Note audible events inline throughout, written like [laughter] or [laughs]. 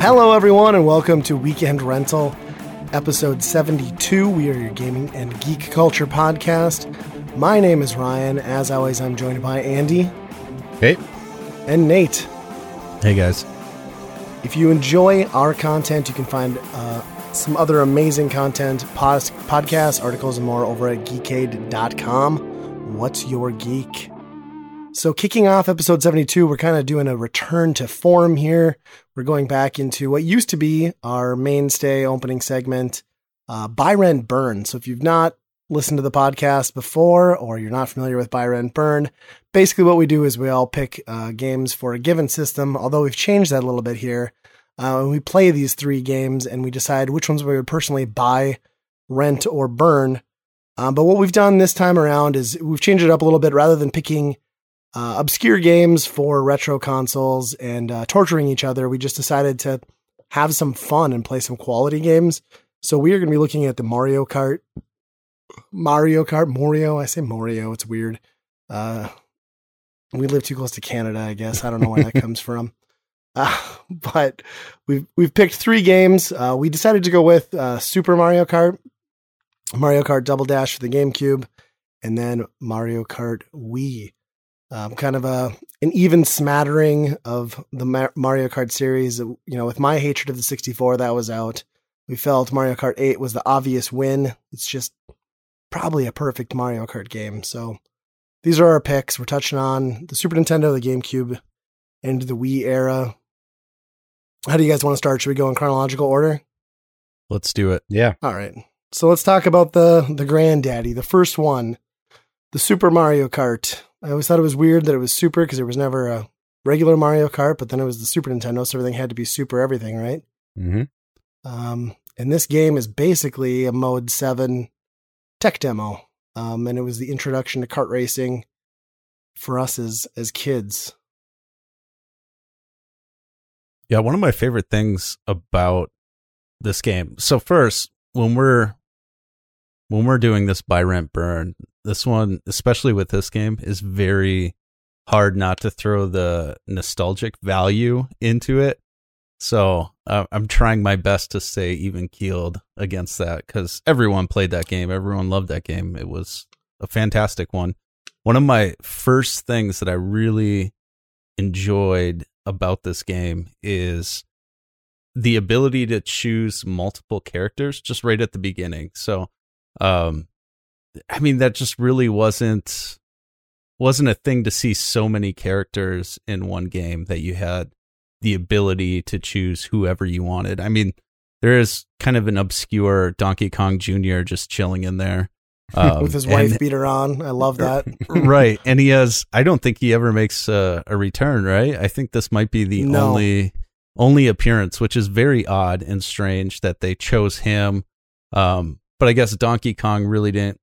Hello, everyone, and welcome to Weekend Rental, episode 72. We are your gaming and geek culture podcast. My name is Ryan. As always, I'm joined by Andy Hey. and Nate. Hey guys. If you enjoy our content, you can find uh, some other amazing content, pos- podcasts, articles, and more over at geekade.com. What's your geek? So, kicking off episode 72, we're kind of doing a return to form here. We're going back into what used to be our mainstay opening segment, uh, Buy Burn. So, if you've not listened to the podcast before or you're not familiar with Buy Rent Burn, basically what we do is we all pick uh, games for a given system, although we've changed that a little bit here. Uh, and we play these three games and we decide which ones we would personally buy, rent, or burn. Um, but what we've done this time around is we've changed it up a little bit rather than picking uh, obscure games for retro consoles and uh, torturing each other. We just decided to have some fun and play some quality games. So we are going to be looking at the Mario Kart, Mario Kart, Mario. I say Mario. It's weird. Uh, we live too close to Canada, I guess. I don't know where that [laughs] comes from. [laughs] Uh, but we've we've picked three games. Uh, we decided to go with uh, Super Mario Kart, Mario Kart Double Dash for the GameCube, and then Mario Kart Wii. Um, kind of a an even smattering of the Ma- Mario Kart series. You know, with my hatred of the 64 that was out, we felt Mario Kart 8 was the obvious win. It's just probably a perfect Mario Kart game. So these are our picks. We're touching on the Super Nintendo, the GameCube, and the Wii era. How do you guys want to start? Should we go in chronological order? Let's do it. Yeah. All right. So let's talk about the the granddaddy, the first one, the Super Mario Kart. I always thought it was weird that it was super because there was never a regular Mario Kart, but then it was the Super Nintendo, so everything had to be super everything, right? Mm-hmm. Um, and this game is basically a Mode 7 tech demo. Um, and it was the introduction to kart racing for us as as kids. Yeah, one of my favorite things about this game. So first, when we're when we're doing this buy rent burn, this one, especially with this game, is very hard not to throw the nostalgic value into it. So uh, I'm trying my best to stay even keeled against that because everyone played that game. Everyone loved that game. It was a fantastic one. One of my first things that I really enjoyed about this game is the ability to choose multiple characters just right at the beginning. So, um, I mean, that just really wasn't wasn't a thing to see so many characters in one game that you had the ability to choose whoever you wanted. I mean, there is kind of an obscure Donkey Kong Jr. just chilling in there. Um, With his wife and- beater on. I love that. [laughs] right. And he has, I don't think he ever makes a, a return, right? I think this might be the No. only only appearance, which is very odd and strange that they chose him. Um, but I guess Donkey Kong really didn't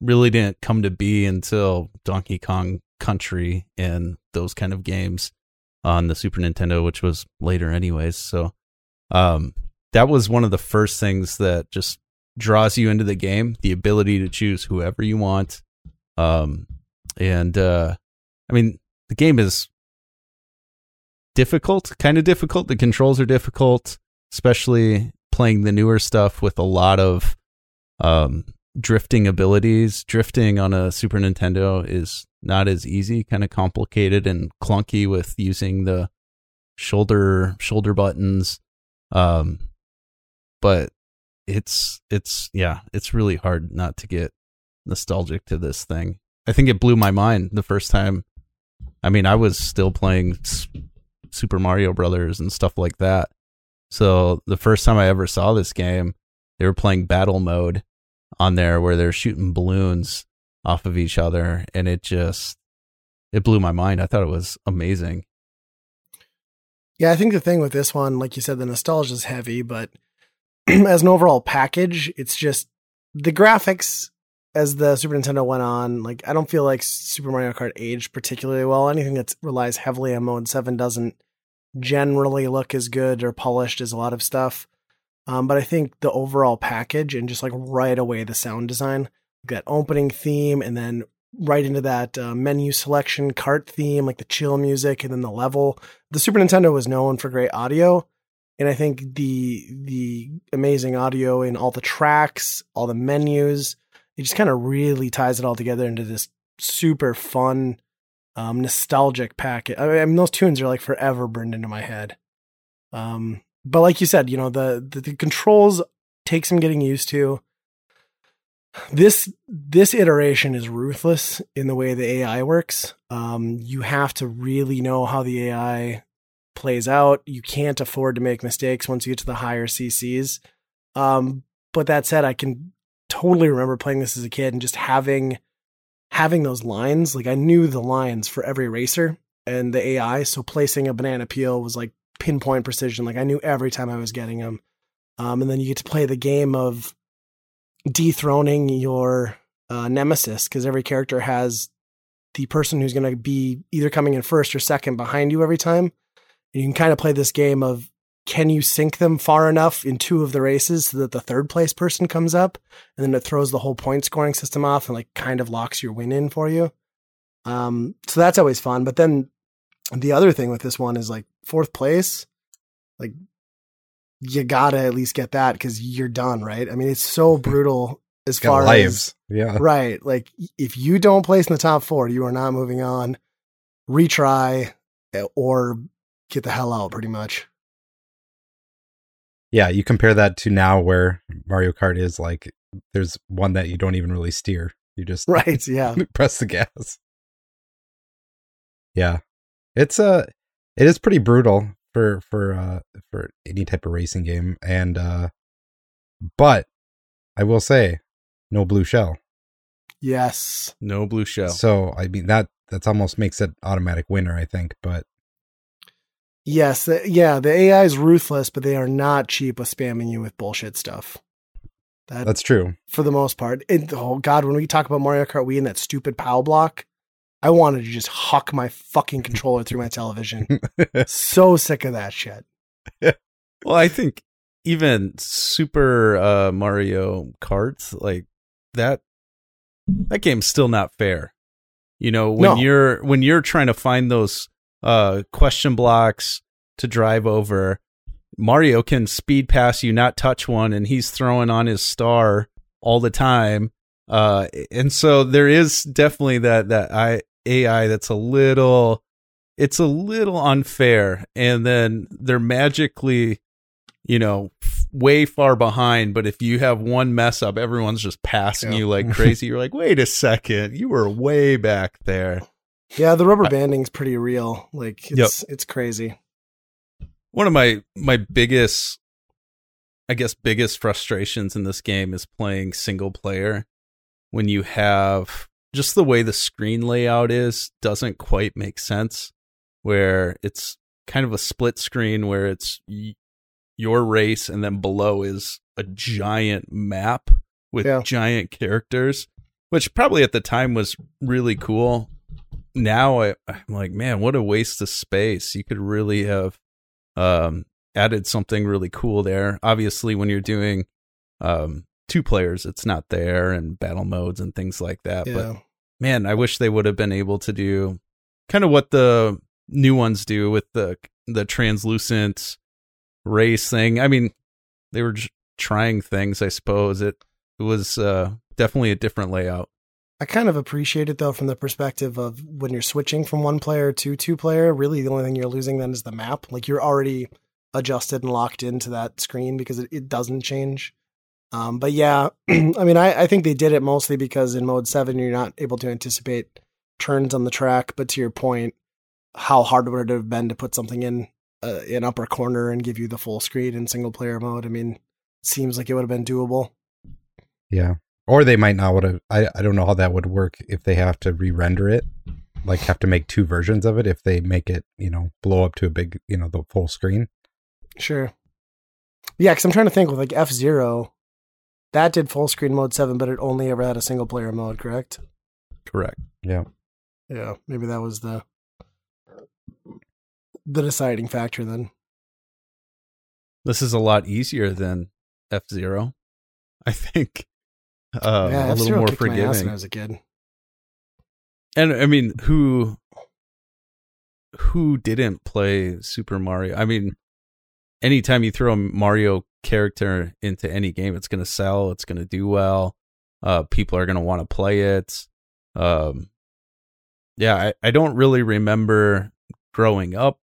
really didn't come to be until Donkey Kong Country and those kind of games on the Super Nintendo, which was later anyways. So um that was one of the first things that just draws you into the game, the ability to choose whoever you want. Um and uh I mean the game is difficult, kind of difficult. The controls are difficult, especially playing the newer stuff with a lot of um drifting abilities. Drifting on a Super Nintendo is not as easy, kind of complicated and clunky with using the shoulder shoulder buttons. Um but it's it's yeah, it's really hard not to get nostalgic to this thing. I think it blew my mind the first time. I mean, I was still playing Super Mario Brothers and stuff like that. So the first time I ever saw this game, they were playing battle mode on there where they're shooting balloons off of each other and it just it blew my mind. I thought it was amazing. Yeah, I think the thing with this one, like you said, the nostalgia is heavy, but [clears throat] as an overall package, it's just the graphics as the Super Nintendo went on. Like, I don't feel like Super Mario Kart aged particularly well. Anything that relies heavily on Mode 7 doesn't generally look as good or polished as a lot of stuff. Um, but I think the overall package and just like right away the sound design, that opening theme, and then right into that uh, menu selection cart theme, like the chill music, and then the level. The Super Nintendo was known for great audio, and I think the the amazing audio in all the tracks, all the menus, it just kind of really ties it all together into this super fun, um, nostalgic packet. I mean, those tunes are like forever burned into my head. Um, but like you said, you know, the, the, the controls take some getting used to. This this iteration is ruthless in the way the AI works. Um, you have to really know how the AI plays out. You can't afford to make mistakes once you get to the higher CCs. Um, but that said, I can totally remember playing this as a kid and just having having those lines. Like I knew the lines for every racer and the AI. So placing a banana peel was like pinpoint precision. Like I knew every time I was getting them. Um, and then you get to play the game of dethroning your uh, nemesis because every character has the person who's going to be either coming in first or second behind you every time. You can kind of play this game of can you sink them far enough in two of the races so that the third place person comes up and then it throws the whole point scoring system off and like kind of locks your win in for you. Um, so that's always fun. But then the other thing with this one is like fourth place, like you gotta at least get that because you're done, right? I mean, it's so brutal as far lives. as yeah, right. Like if you don't place in the top four, you are not moving on. Retry eh, or get the hell out, pretty much. Yeah, you compare that to now where Mario Kart is like there's one that you don't even really steer. You just [laughs] right, yeah. [laughs] press the gas. Yeah. It's a uh, it is pretty brutal for for uh for any type of racing game and uh but I will say no blue shell. Yes. No blue shell. So I mean that that's almost makes it automatic winner I think, but Yes, the, yeah, the AI is ruthless, but they are not cheap with spamming you with bullshit stuff. That, That's true. For the most part. It, oh god, when we talk about Mario Kart Wii and that stupid POW block, I wanted to just huck my fucking controller through my television. [laughs] so sick of that shit. [laughs] well, I think even Super uh, Mario Kart, like that, that game's still not fair. You know, when no. you're when you're trying to find those uh, question blocks to drive over. Mario can speed past you, not touch one, and he's throwing on his star all the time. Uh, and so there is definitely that that I, AI that's a little, it's a little unfair. And then they're magically, you know, way far behind. But if you have one mess up, everyone's just passing yeah. you like [laughs] crazy. You're like, wait a second, you were way back there. Yeah, the rubber banding's pretty real. Like it's yep. it's crazy. One of my my biggest I guess biggest frustrations in this game is playing single player when you have just the way the screen layout is doesn't quite make sense where it's kind of a split screen where it's y- your race and then below is a giant map with yeah. giant characters which probably at the time was really cool now I, am like, man, what a waste of space. You could really have um, added something really cool there. Obviously, when you're doing um, two players, it's not there, and battle modes and things like that. Yeah. But man, I wish they would have been able to do kind of what the new ones do with the the translucent race thing. I mean, they were trying things, I suppose. It, it was uh, definitely a different layout. I kind of appreciate it though from the perspective of when you're switching from one player to two player, really the only thing you're losing then is the map. Like you're already adjusted and locked into that screen because it, it doesn't change. Um, but yeah, [clears throat] I mean, I, I think they did it mostly because in mode seven, you're not able to anticipate turns on the track. But to your point, how hard would it have been to put something in uh, an upper corner and give you the full screen in single player mode? I mean, seems like it would have been doable. Yeah or they might not would have I, I don't know how that would work if they have to re-render it like have to make two versions of it if they make it you know blow up to a big you know the full screen. Sure. Yeah because i'm trying to think with like f-zero that did full screen mode 7 but it only ever had a single player mode correct? Correct yeah. Yeah maybe that was the the deciding factor then. This is a lot easier than F Zero. I think um, yeah, a little more ass when forgiving. I was a kid. And I mean, who who didn't play Super Mario? I mean, anytime you throw a Mario character into any game, it's going to sell. It's going to do well. Uh, people are going to want to play it. Um, yeah, I, I don't really remember growing up,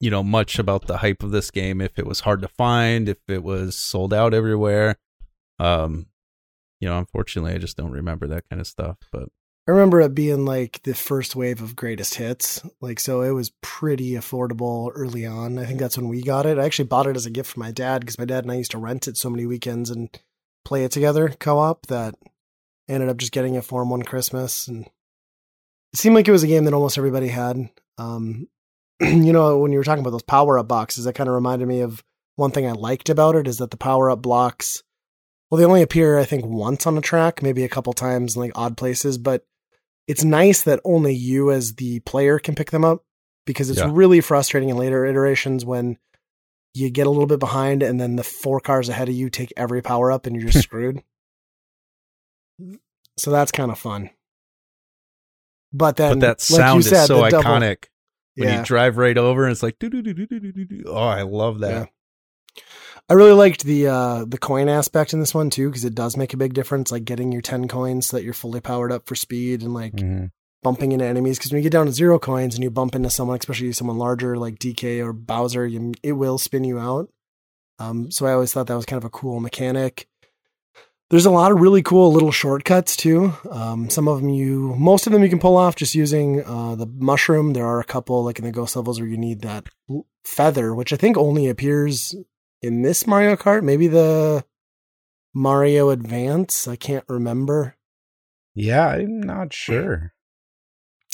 you know, much about the hype of this game. If it was hard to find, if it was sold out everywhere. Um, you know, unfortunately, I just don't remember that kind of stuff. But I remember it being like the first wave of greatest hits. Like, so it was pretty affordable early on. I think that's when we got it. I actually bought it as a gift for my dad because my dad and I used to rent it so many weekends and play it together co op that ended up just getting it for him one Christmas. And it seemed like it was a game that almost everybody had. Um, [clears throat] you know, when you were talking about those power up boxes, that kind of reminded me of one thing I liked about it is that the power up blocks, well, they only appear, I think, once on a track, maybe a couple times in like odd places, but it's nice that only you as the player can pick them up because it's yeah. really frustrating in later iterations when you get a little bit behind and then the four cars ahead of you take every power up and you're just [laughs] screwed. So that's kind of fun. But then but that sound like is so iconic double, when yeah. you drive right over and it's like. Oh, I love that. Yeah. I really liked the uh the coin aspect in this one too because it does make a big difference like getting your 10 coins so that you're fully powered up for speed and like Mhm. bumping into enemies. Because when you get down to zero coins and you bump into someone especially someone larger like DK or Bowser you, it will spin you out. Um so I always thought that was kind of a cool mechanic. There's a lot of really cool little shortcuts too. Um some of them you most of them you can pull off just using uh the mushroom. There are a couple like in the ghost levels where you need that feather which I think only appears in this Mario Kart maybe the Mario Advance I can't remember Yeah, I'm not sure.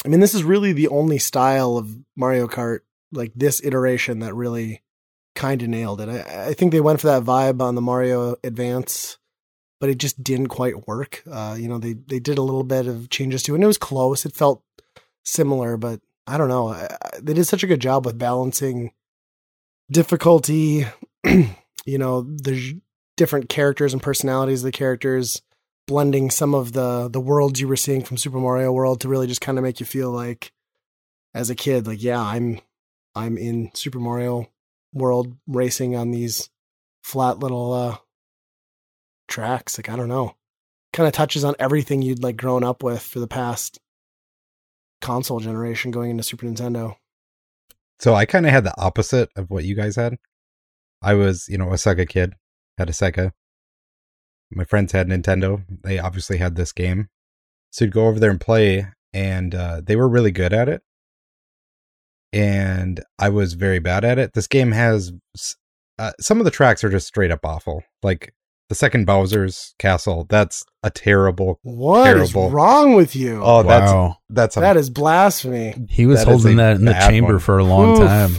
I mean, this is really the only style of Mario Kart, like this iteration, that really kind of nailed it. I, I think they went for that vibe on the Mario Advance, but it just didn't quite work. Uh, you know, they they did a little bit of changes to it, and it was close. It felt similar, but I don't know. I, I- they did such a good job with balancing difficulty. [clears throat] you know, the different characters and personalities of the characters blending some of the the worlds you were seeing from Super Mario World to really just kind of make you feel like as a kid like yeah I'm I'm in Super Mario World racing on these flat little uh tracks like I don't know kind of touches on everything you'd like grown up with for the past console generation going into Super Nintendo So I kind of had the opposite of what you guys had. I was, you know, a Sega kid, had a Sega. My friends had Nintendo. They obviously had this game. So you'd go over there and play, and uh, they were really good at it. And I was very bad at it. This game has uh, some of the tracks are just straight up awful. Like the second Bowser's Castle, that's a terrible. What is Terrible. wrong with you Oh, that's wow. that's a that is blasphemy He was that is holding that in the chamber one. for a long Oof. time.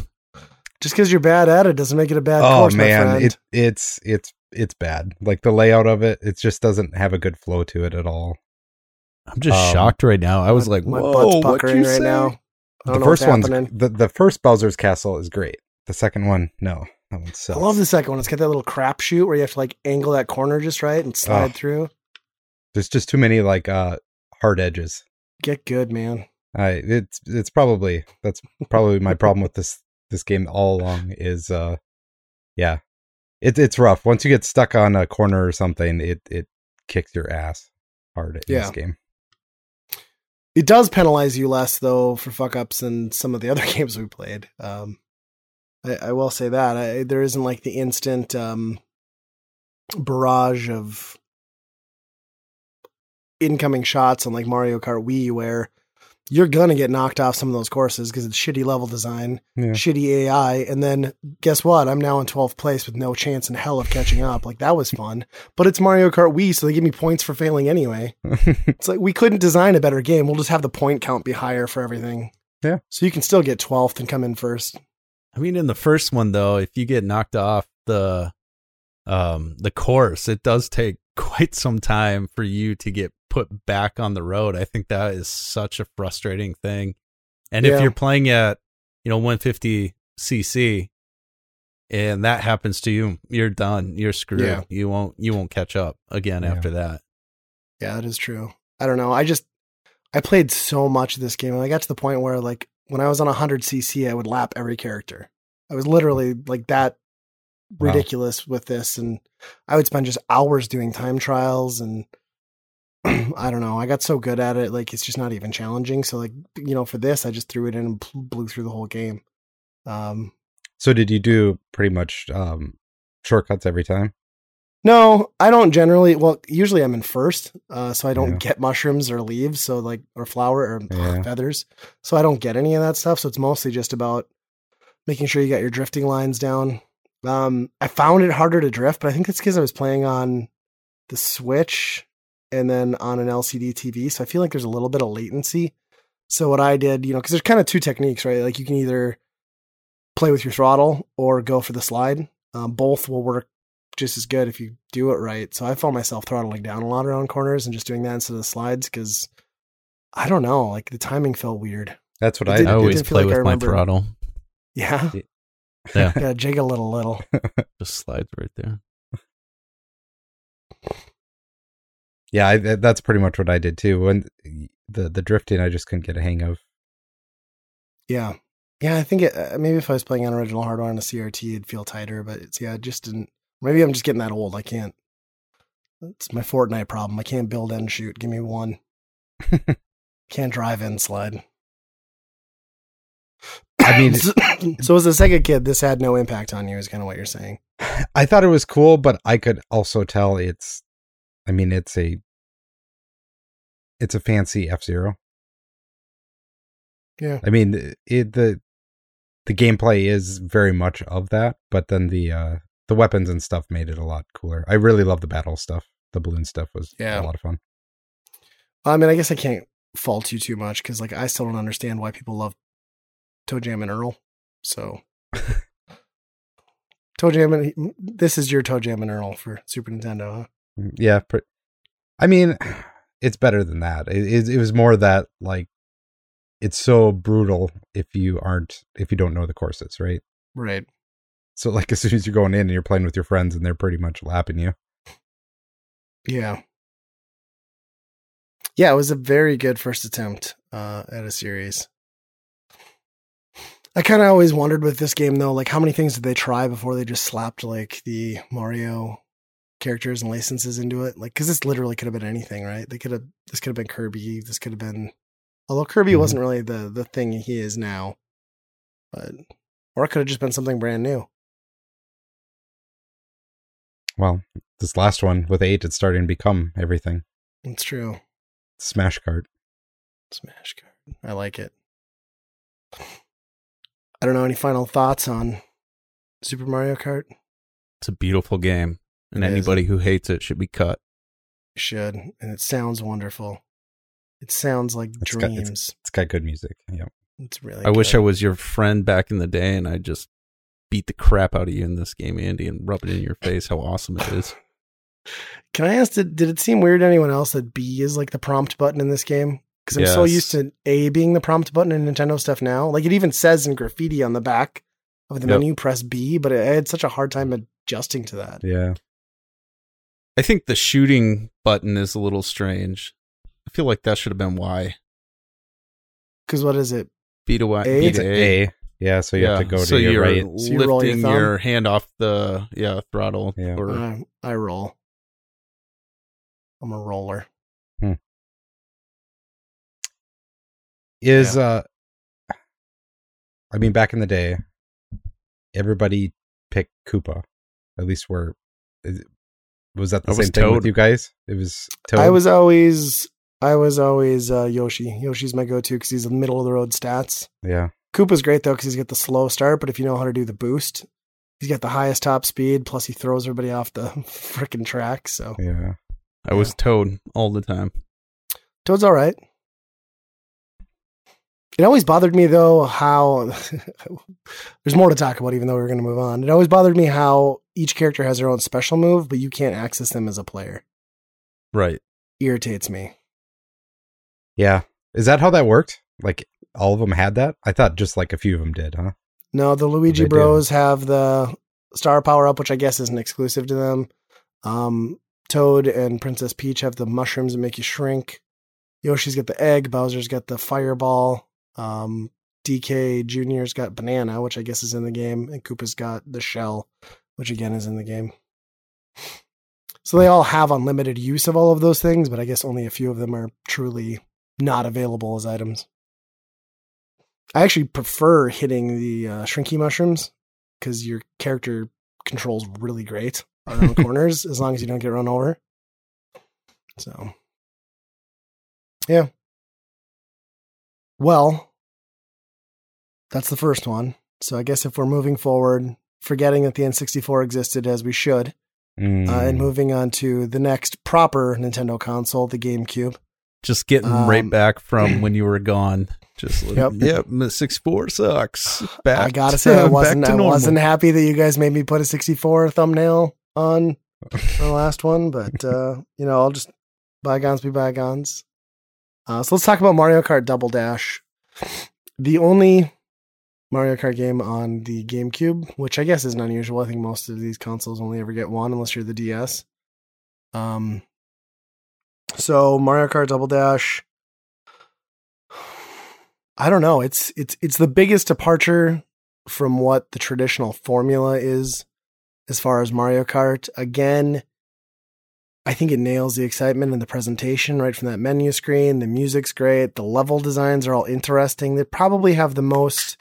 Just because you're bad at it doesn't make it a bad oh course my man friend it it's it's it's bad like the layout of it it just doesn't have a good flow to it at all I'm just Um, shocked right now. I was My- like, my whoa, what'd you right say? now. The first one's the, the first bowser's castle is great the second one no that one sucks. I love the second one. It's got that little crap shoot where you have to like angle that corner just right and slide Oh. through. there's just too many like uh hard edges Get good, man. i it's it's probably that's probably my [laughs] problem with this this game all along is uh yeah it, it's rough once you get stuck on a corner or something it it kicks your ass hard in Yeah. this game It does penalize you less though for fuck ups than some of the [laughs] other games we played. Um, I, I will say that I, there isn't like the instant um, barrage of incoming shots on like Mario Kart Wii where you're gonna get knocked off some of those courses because it's shitty level design, Yeah. shitty AI, and then guess what? I'm now in 12th place with no chance in hell of catching up. Like that was fun, but it's Mario Kart Wii, so they give me points for failing anyway. [laughs] It's like we couldn't design a better game. We'll just have the point count be higher for everything. Yeah. So you can still get 12th and come in first. I mean, in the first one though, if you get knocked off the um the course, it does take [laughs] quite some time for you to get put back on the road. I think that is such a frustrating thing. And Yeah. if you're playing at, you know, 150 cc and that happens to you, you're done. You're screwed. Yeah. You won't you won't catch up again Yeah. after that. Yeah, that is true. I don't know. I just I played so much of this game, and I got to the point where like when I was on 100 CC, I would lap every character. I was literally like that Wow. ridiculous with this, and I would spend just hours doing time trials, and [clears throat] I don't know. I got so good at it, like it's just not even challenging. So like you know, for this, I just threw it in and blew through the whole game. Um, So did you do pretty much um, shortcuts every time? No, I don't generally. Well, usually I'm in first, uh, so I don't Yeah. get mushrooms or leaves, so like or flower or Yeah. feathers, so I don't get any of that stuff. So it's mostly just about making sure you got your drifting lines down. Um, I found it harder to drift, but I think it's because I was playing on the Switch and then on an LCD TV, so I feel like there's a little bit of latency. So what I did, you know, because there's kind of two techniques, right? Like you can either play with your throttle or go for the slide. Um, both will work just as good if you do it right. So I found myself throttling down a lot around corners and just doing that instead of the slides because I don't know, like the timing felt weird. That's what I I did- did. always play like I with my throttle. Yeah, Yeah. [laughs] gotta jig a little, little. [laughs] Just slides right there. Yeah, I, that's pretty much what I did too. When the the drifting, I just couldn't get a hang of. Yeah, yeah. I think it, uh, maybe if I was playing on original hardware on a CRT, it'd feel tighter. But it's yeah, it just didn't. Maybe I'm just getting that old. I can't. It's my Fortnite problem. I can't build and shoot. Give me one. [laughs] can't drive and slide. I mean, [coughs] [coughs] so, as a Sega kid, this had no impact on you. Is kind of what you're saying. I thought it was cool, but I could also tell it's. I mean, it's a. It's a fancy F Zero. Yeah. I mean, it the the gameplay is very much of that, but then the uh the weapons and stuff made it a lot cooler. I really love the battle stuff. The balloon stuff was Yeah. a lot of fun. I mean, I guess I can't fault you too much because, like, I still don't understand why people love Toe Jam and Earl. So, [laughs] Toe Jam and this is your Toe Jam and Earl for Super Nintendo, huh? Mm, Yeah, pr- I mean, it's better than that. It, it, it was more that like it's so brutal if you aren't if you don't know the courses, right? Right. So like [laughs] as soon as you're going in and you're playing with your friends and they're pretty much lapping you. Yeah. Yeah, it was a very good first attempt uh, at a series. I kind of always wondered with this game though, like how many things did they try before they just slapped like the Mario characters and licenses into it? Like, because this literally could have been anything, right? They could have. This could have been Kirby. This could have been. Although Kirby Mhm. wasn't really the the thing he is now, but or it could have just been something brand new. Well, this last one with eight, it's starting to become everything. It's true. Smash card. Smash card. I like it. I don't know. Any final thoughts on Super Mario Kart? It's a beautiful game, and It is. anybody who hates it should be cut. Should. And it sounds wonderful. It sounds like It's got- dreams. It's got good music. Yeah. It's really. I wish I was your friend back in the day, and I just beat the crap out of you in this game, Andy, and rub it in your face how awesome it is. [laughs] Can I ask? Did, did it seem weird to anyone else that B is like the prompt button in this game? Because I'm so used to A being the prompt button in Nintendo stuff now. Like it even says in graffiti on the back of the Yep. menu, press B. But I had such a hard time adjusting to that. Yeah. I think the shooting button is a little strange. I feel like that should have been Y. Because what is it? B to Y. A? B to a A. Yeah, so you have to go to your you're right. So you roll your lifting thumb? your, hand off the yeah throttle. Yeah. Or, Uh, I roll. I'm a roller. Is uh I mean back in the day, everybody picked Koopa. At least where is- was that the That same thing with you guys? It was Toad. I was always, I was always uh, Yoshi. Yoshi's my go-to because he's the middle of the road stats. yeah. Koopa's great though because he's got the slow start, but if you know how to do the boost, he's got the highest top speed. Plus, he throws everybody off the [laughs] freaking track. So Yeah. I was Toad all the time. Toad's all right. It always bothered me though how [laughs] there's more to talk about, even though we are going to move on. It always bothered me how each character has their own special move, but you can't access them as a player. Right. Irritates me. Yeah. Is that how that worked? Like all of them had that? I thought just like a few of them did, huh? No, the Luigi They do. Bros have the star power up, which I guess isn't exclusive to them. Um, Toad and Princess Peach have the mushrooms that make you shrink. Yoshi's got the egg. Bowser's got the fireball. Um, DK Jr.'s got banana, which I guess is in the game, and Koopa's got the shell, which again is in the game. So they all have unlimited use of all of those things, but I guess only a few of them are truly not available as items. I actually prefer hitting the uh, shrinky mushrooms because your character controls really great around [laughs] corners as long as you don't get run over. So, yeah. Well, that's the first one. So I guess if we're moving forward, forgetting that the N64 existed as we should, Mm. uh, and moving on to the next proper Nintendo console, the GameCube. Just getting right Um, back from [clears throat] when you were gone. Just Yep. yep, the six four sucks. [sighs] Back I gotta to- say, I [laughs] wasn't. I wasn't happy that you guys made me put a 64 thumbnail on the last one, but [laughs] uh, you know, I'll just bygones be bygones. Uh, so let's talk about Mario Kart Double Dash, the only Mario Kart game on the GameCube, which I guess isn't unusual. I think most of these consoles only ever get one, unless you're the DS. Um, so Mario Kart Double Dash. I don't know. It's it's it's the biggest departure from what the traditional formula is as far as Mario Kart. Again, I think it nails the excitement and the presentation right from that menu screen. The music's great. The level designs are all interesting. They probably have the most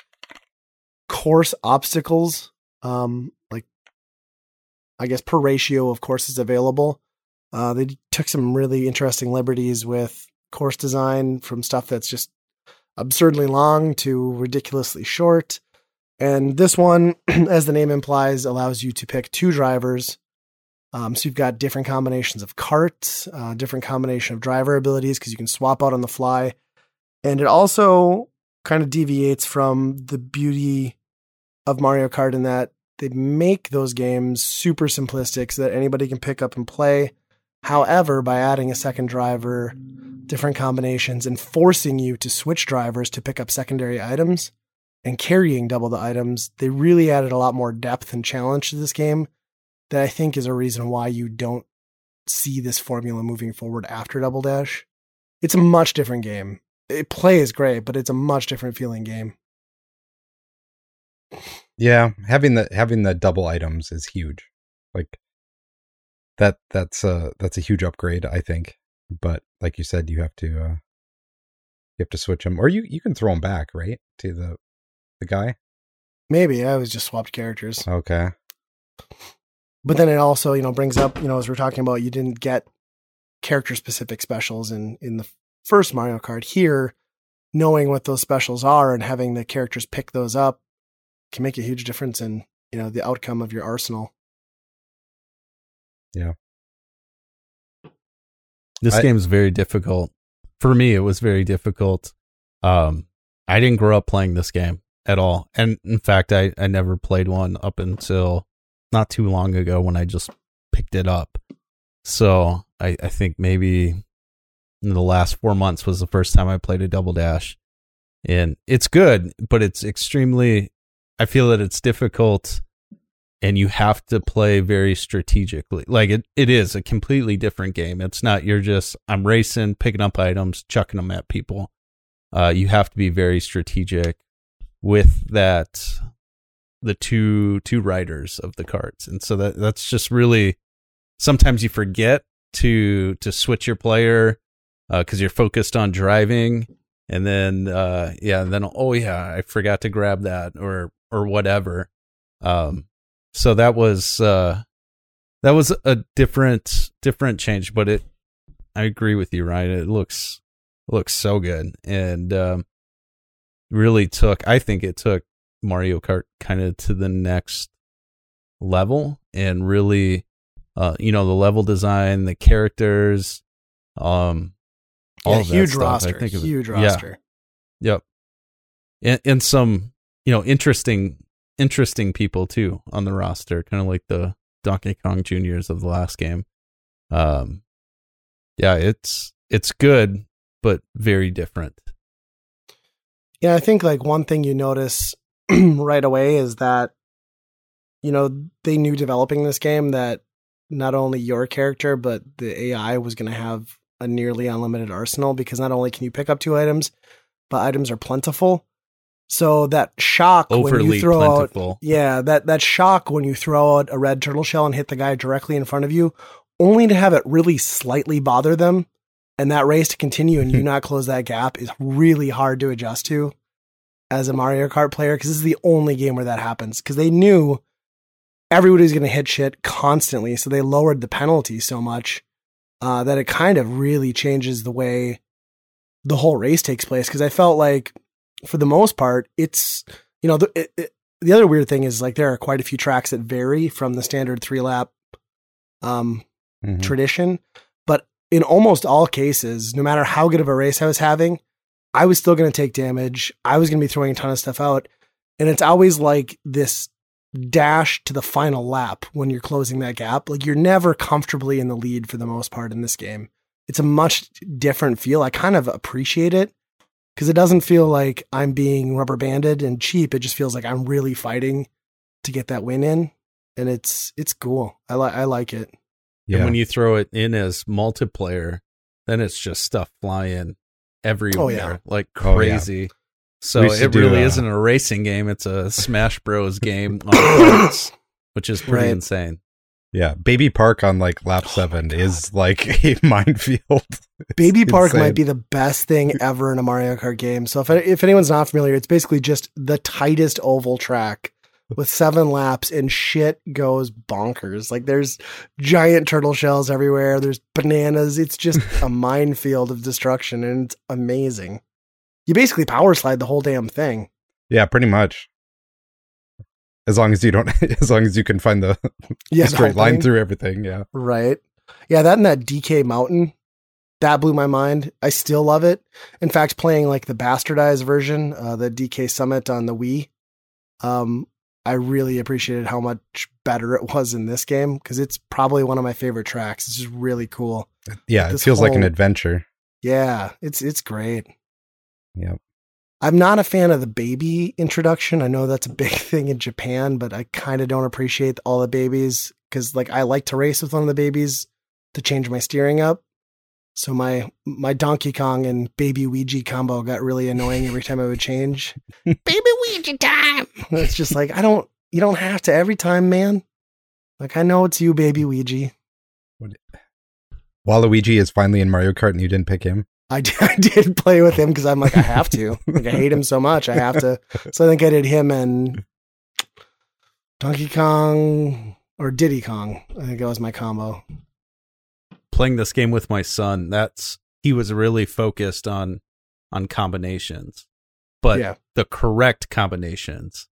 course obstacles, um, like I guess per ratio of courses available. Uh, they took some really interesting liberties with course design from stuff that's just absurdly long to ridiculously short. And this one, [clears throat] as the name implies, allows you to pick two drivers. Um, so you've got different combinations of carts, uh, different combination of driver abilities because you can swap out on the fly. And it also kind of deviates from the beauty of Mario Kart in that they make those games super simplistic so that anybody can pick up and play. However, by adding a second driver, different combinations, and forcing you to switch drivers to pick up secondary items and carrying double the items, they really added a lot more depth and challenge to this game that I think is a reason why you don't see this formula moving forward after Double Dash. It's a much different game. It plays great, but it's a much different feeling game. Yeah, having the having the double items is huge. Like that that's a that's a huge upgrade, I think. But like you said, you have to uh you have to switch them, or you you can throw them back, right, to the the guy. Maybe I was just swapped characters. Okay. But then it also, you know, brings up, you know, as we're talking about, you didn't get character specific specials in in the first Mario Kart. Here, knowing what those specials are and having the characters pick those up can make a huge difference in, you know, the outcome of your arsenal. Yeah this I- game is very difficult. For me, it was very difficult. Um, I didn't grow up playing this game at all. And in fact, I, I never played one up until not too long ago when I just picked it up. So I, I think maybe in the last four months was the first time I played a double dash. And it's good, but it's extremely, I feel that it's difficult and you have to play very strategically. Like it, it is a completely different game. It's not you're just I'm racing, picking up items, chucking them at people. Uh, you have to be very strategic with that the two two riders of the carts, and so that that's just really sometimes you forget to to switch your player because you're focused on driving, and then uh, yeah, and then oh yeah, I forgot to grab that or or whatever. Um, so that was uh that was a different different change but it i agree with you ryan. It looks looks so good. And um really took i think it took mario kart kind of to the next level and really uh you know the level design the characters um all yeah, of huge stuff. roster. I think huge yeah. roster. Yep. And, and some, you know, interesting, interesting people too on the roster, kind of like the Donkey Kong Juniors of the last game. Um, yeah, it's it's good, but very different. Yeah, I think like one thing you notice [clears throat] right away is that you know, they knew developing this game that not only your character, but the AI was going to have a nearly unlimited arsenal because not only can you pick up two items, but items are plentiful. So that shock when you throw plentiful. out, yeah, that that shock when you throw out a red turtle shell and hit the guy directly in front of you, only to have it really slightly bother them, and that race to continue and you [laughs] not close that gap is really hard to adjust to as a Mario Kart player because this is the only game where that happens because they knew everybody's going to hit shit constantly, so they lowered the penalty so much uh, that it kind of really changes the way the whole race takes place. Because I felt like, for the most part, it's you know the it, it, the other weird thing is like there are quite a few tracks that vary from the standard three lap um, Mhm. tradition, but in almost all cases, no matter how good of a race I was having, I was still going to take damage. I was going to be throwing a ton of stuff out, and it's always like this dash to the final lap when you're closing that gap. Like you're never comfortably in the lead for the most part in this game. It's a much different feel. I kind of appreciate it because it doesn't feel like I'm being rubber banded and cheap. It just feels like I'm really fighting to get that win in, and it's it's cool. I like I like it. Yeah. And when you throw it in as multiplayer, then it's just stuff flying everywhere Oh, yeah. like Oh, yeah. crazy. So We used it do, really uh, isn't a racing game; it's a Smash Bros. game [coughs] on carts, which is pretty Right. insane. yeah, Baby Park on like lap Oh my seven is like [laughs] a minefield. Baby Park insane. might be the best thing ever in a Mario Kart game. So if if anyone's not familiar, it's basically just the tightest oval track with seven laps and shit goes bonkers. Like there's giant turtle shells everywhere. There's bananas. It's just [laughs] a minefield of destruction and it's amazing. You basically power slide the whole damn thing. Yeah, pretty much. As long as you don't, [laughs] as long as you can find the [laughs] Yeah, the straight line thing. through everything. Yeah. Right. Yeah, that and that DK Mountain, that blew my mind. I still love it. In fact, playing like the bastardized version, uh, the DK Summit on the Wii, um, I really appreciated how much better it was in this game because it's probably one of my favorite tracks. It's just really cool. Yeah. It feels like an adventure. Yeah, it's it's great. Yep. I'm not a fan of the baby introduction. I know that's a [laughs] big thing in Japan, but I kind of don't appreciate all the babies because like I like to race with one of the babies to change my steering up. So my my Donkey Kong and Baby Luigi combo got really annoying every time I would change. [laughs] baby Luigi time. It's just like I don't you don't have to every time, man. Like I know it's you, Baby Luigi. Waluigi is finally in Mario Kart and you didn't pick him. I did, [laughs] I did play with him because I'm like I have to. Like I hate him so much, I have to. So I think I did him and Donkey Kong or Diddy Kong. I think that was my combo. Playing this game with my son, that's he was really focused on on combinations, but yeah, the correct combinations.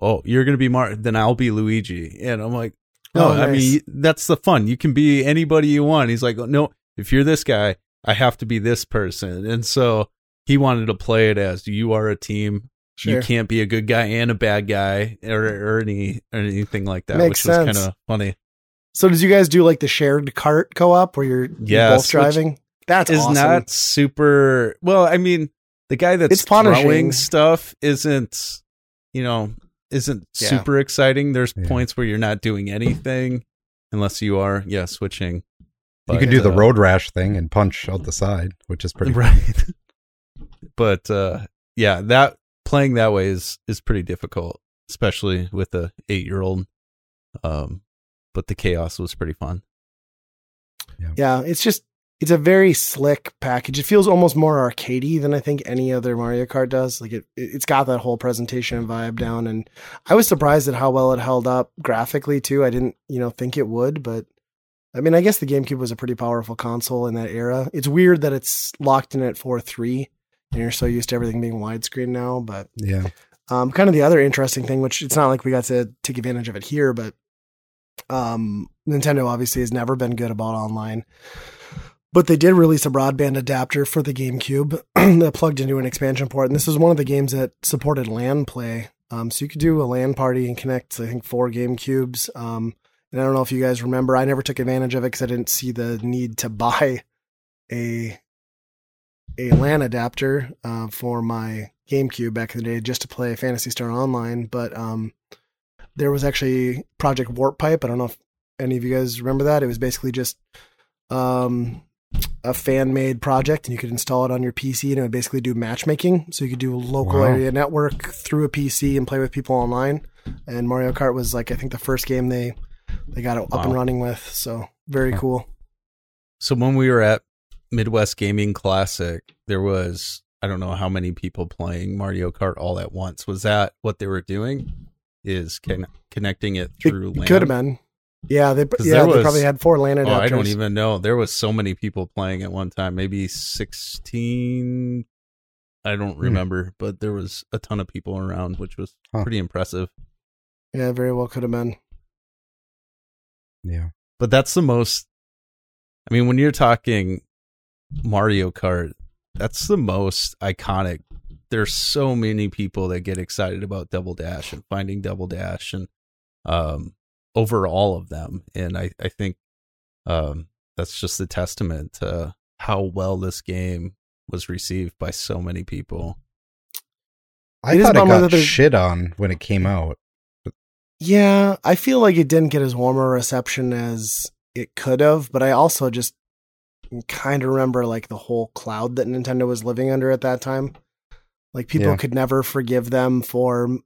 Oh, you're gonna be Mar, then I'll be Luigi, and I'm like, Oh, no, I mean that's the fun. You can be anybody you want. He's like, no, if you're this guy, I have to be this person, and so he wanted to play it as you are a team. sure. You can't be a good guy and a bad guy, or, or any or anything like that, Makes which was kind of funny. So did you guys do like the shared cart co-op where you're, you're Yes, both driving? That's is awesome. not super well i mean the guy that's It's punishing. throwing stuff isn't you know isn't Yeah. super exciting there's Yeah. points where you're not doing anything unless you are yeah switching you can do the uh, road rash thing and punch out the side, which is pretty. right [laughs] but uh yeah that playing that way is is pretty difficult especially with a eight year old um but the chaos was pretty fun Yeah, it's just it's a very slick package. It feels almost more arcadey than I think any other Mario Kart does. Like it, it's got that whole presentation vibe down, and I was surprised at how well it held up graphically too. I didn't, you know, think it would, but I mean, I guess the GameCube was a pretty powerful console in that era. It's weird that it's locked in at four three, and you're so used to everything being widescreen now. But Yeah. um, kind of the other interesting thing, which it's not like we got to take advantage of it here, but um, Nintendo obviously has never been good about online. But they did release a broadband adapter for the GameCube [clears throat] that plugged into an expansion port, and this is one of the games that supported LAN play. Um, so you could do a LAN party and connect, I think, four GameCubes. Um, and I don't know if you guys remember, I never took advantage of it because I didn't see the need to buy a a LAN adapter uh, for my GameCube back in the day just to play Phantasy Star Online. But um, there was actually Project Warp Pipe. I don't know if any of you guys remember that. It was basically just um, a fan made project and you could install it on your PC and it would basically do matchmaking. So you could do local Wow. area network through a PC and play with people online. And Mario Kart was like, I think the first game they, they got it up and running with. So very Huh. cool. So when we were at Midwest Gaming Classic, there was I don't know how many people playing Mario Kart all at once. Was that what they were doing? Is hmm. con- connecting it It, through? could have been. Yeah, they, yeah, there they was- probably had four LAN Oh. I don't even know. There was so many people playing at one time. Maybe sixteen. I don't hmm. remember, but there was a ton of people around, which was Huh. pretty impressive. Yeah, very well could have been. Yeah. But that's the most. I mean, when you're talking Mario Kart, that's the most iconic. There's so many people that get excited about Double Dash and finding Double Dash and um, over all of them, and I I think um, that's just a testament to how well this game was received by so many people. I It is a thought it bummer got that shit on when it came out. Yeah, I feel like it didn't get as warm a reception as it could have, but I also just kind of remember like the whole cloud that Nintendo was living under at that time. Like people Yeah. could never forgive them for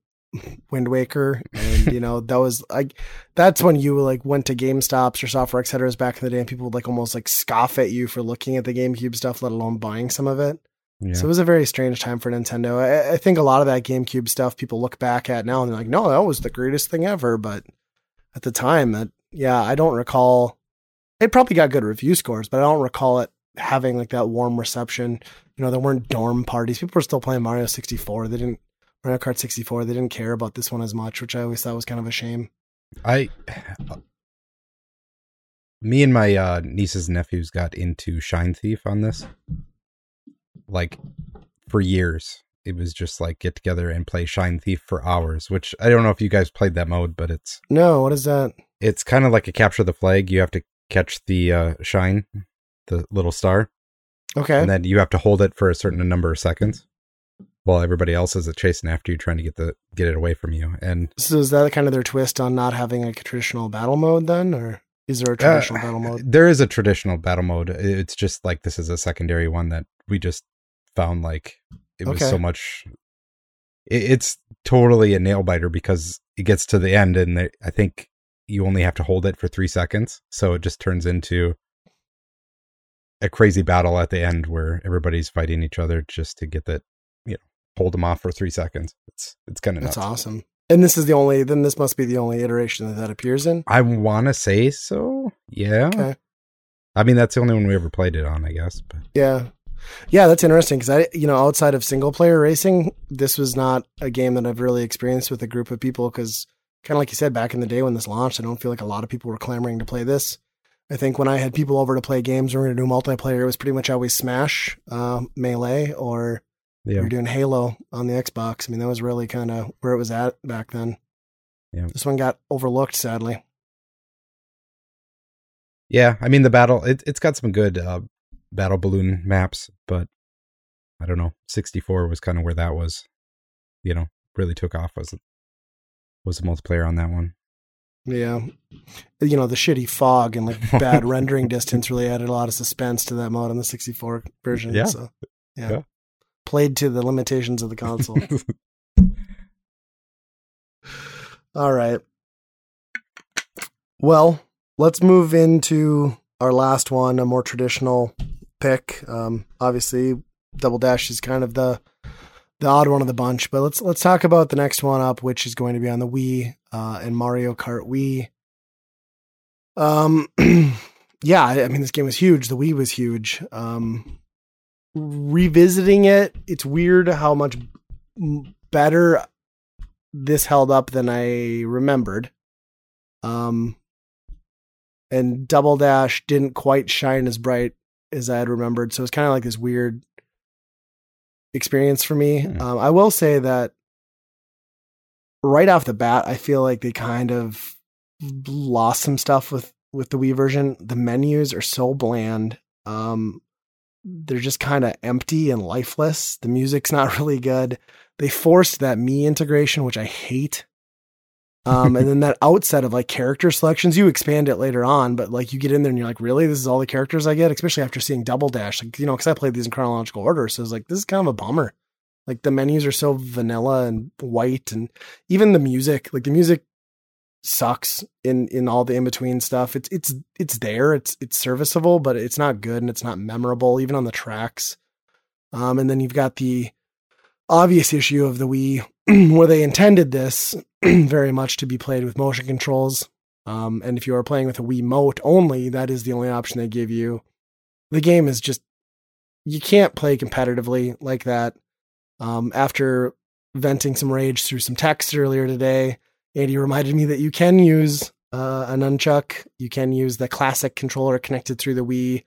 Wind Waker, and you know that was like that's when you like went to GameStops or Software Etceteras back in the day, and people would like almost like scoff at you for looking at the GameCube stuff, let alone buying some of it. Yeah. So it was a very strange time for Nintendo. I, I think a lot of that GameCube stuff people look back at now and they're like, no, that was the greatest thing ever. But at the time, that yeah, I don't recall. It probably got good review scores, but I don't recall it having like that warm reception. You know, there weren't dorm parties. People were still playing Mario 64. They didn't Mario Kart 64. They didn't care about this one as much, which I always thought was kind of a shame. I me and my uh, nieces and nephews got into Shine Thief on this. Like for years. It was just like get together and play Shine Thief for hours, which I don't know if you guys played that mode, but it's No, what is that? it's kind of like a capture the flag. You have to catch the uh, shine, the little star, Okay. and then you have to hold it for a certain number of seconds while everybody else is chasing after you trying to get the get it away from you. And So is that kind of their twist on not having a traditional battle mode then, or is there a Uh, traditional battle mode? There is a traditional battle mode. It's just like this is a secondary one that we just found like it was Okay. so much. it- It's totally a nail biter because it gets to the end and they, I think you only have to hold it for three seconds, so it just turns into a crazy battle at the end where everybody's fighting each other just to get that you know hold them off for three seconds. It's it's kind of That's nuts. awesome. And this is the only. Then this must be the only iteration that that appears in. I want to say so. Yeah. Okay. I mean, that's the only one we ever played it on, I guess. But Yeah, yeah, that's interesting because I, you know, outside of single player racing, this was not a game that I've really experienced with a group of people. Because kind of like you said, back in the day when this launched, I don't feel like a lot of people were clamoring to play this. I think when I had people over to play games, we were going to do multiplayer. It was pretty much always Smash, uh, Melee, or we yeah, were doing Halo on the Xbox. I mean, that was really kind of where it was at back then. Yeah. This one got overlooked, sadly. yeah. I mean, the battle it, it's got some good uh, battle balloon maps, but I don't know. Sixty four was kind of where that was. You know, really took off was was the multiplayer on that one. Yeah. You know, the shitty fog and like bad [laughs] rendering distance really added a lot of suspense to that mode on the 64 version. Yeah. So, yeah. Yeah. Played to the limitations of the console. [laughs] All right. Well, let's move into our last one, a more traditional pick. Um, obviously, Double Dash is kind of the the odd one of the bunch, but let's let's talk about the next one up, which is going to be on the Wii uh, and Mario Kart Wii. Um, [clears throat] yeah, I mean, this game was huge. The Wii was huge. Um, revisiting it, it's weird how much better this held up than I remembered. Um, and Double Dash didn't quite shine as bright as I had remembered, so it's kind of like this weird experience for Mii. Hmm. Um, I will say that right off the bat, I feel like they kind of lost some stuff with with the Wii version. The menus are so bland. Um, they're just kind of empty and lifeless. The music's [laughs] not really good. They forced that me integration, which I hate. Um, and [laughs] then that outset of like character selections, you expand it later on, but like you get in there and you're like, really, this is all the characters I get, especially after seeing Double Dash, like you know, because I played these in chronological order, so it's like this is kind of a bummer. Like the menus are so vanilla and white, and even the music, like the music sucks in in all the in between stuff. It's it's it's there, it's it's serviceable, but it's not good and it's not memorable, even on the tracks. Um, and then you've got the obvious issue of the Wii [clears throat] where they intended this [clears throat] very much to be played with motion controls. Um, and if you are playing with a Wii Mote only, that is the only option they give you. The game is just you can't play competitively like that. Um, after venting some rage through some text earlier today, Andy reminded me that you can use uh, a nunchuck. You can use the classic controller connected through the Wii.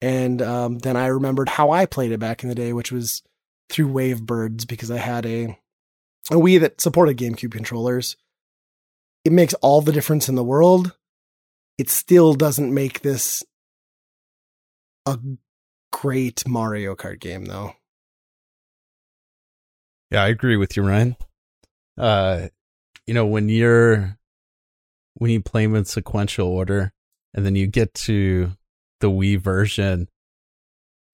And um, then I remembered how I played it back in the day, which was through Wavebirds because I had a a Wii that supported GameCube controllers. It makes all the difference in the world. It still doesn't make this a great Mario Kart game, though. Yeah, I agree with you, Ryan. Uh, you know, when you're when you play them in sequential order, and then you get to the Wii version,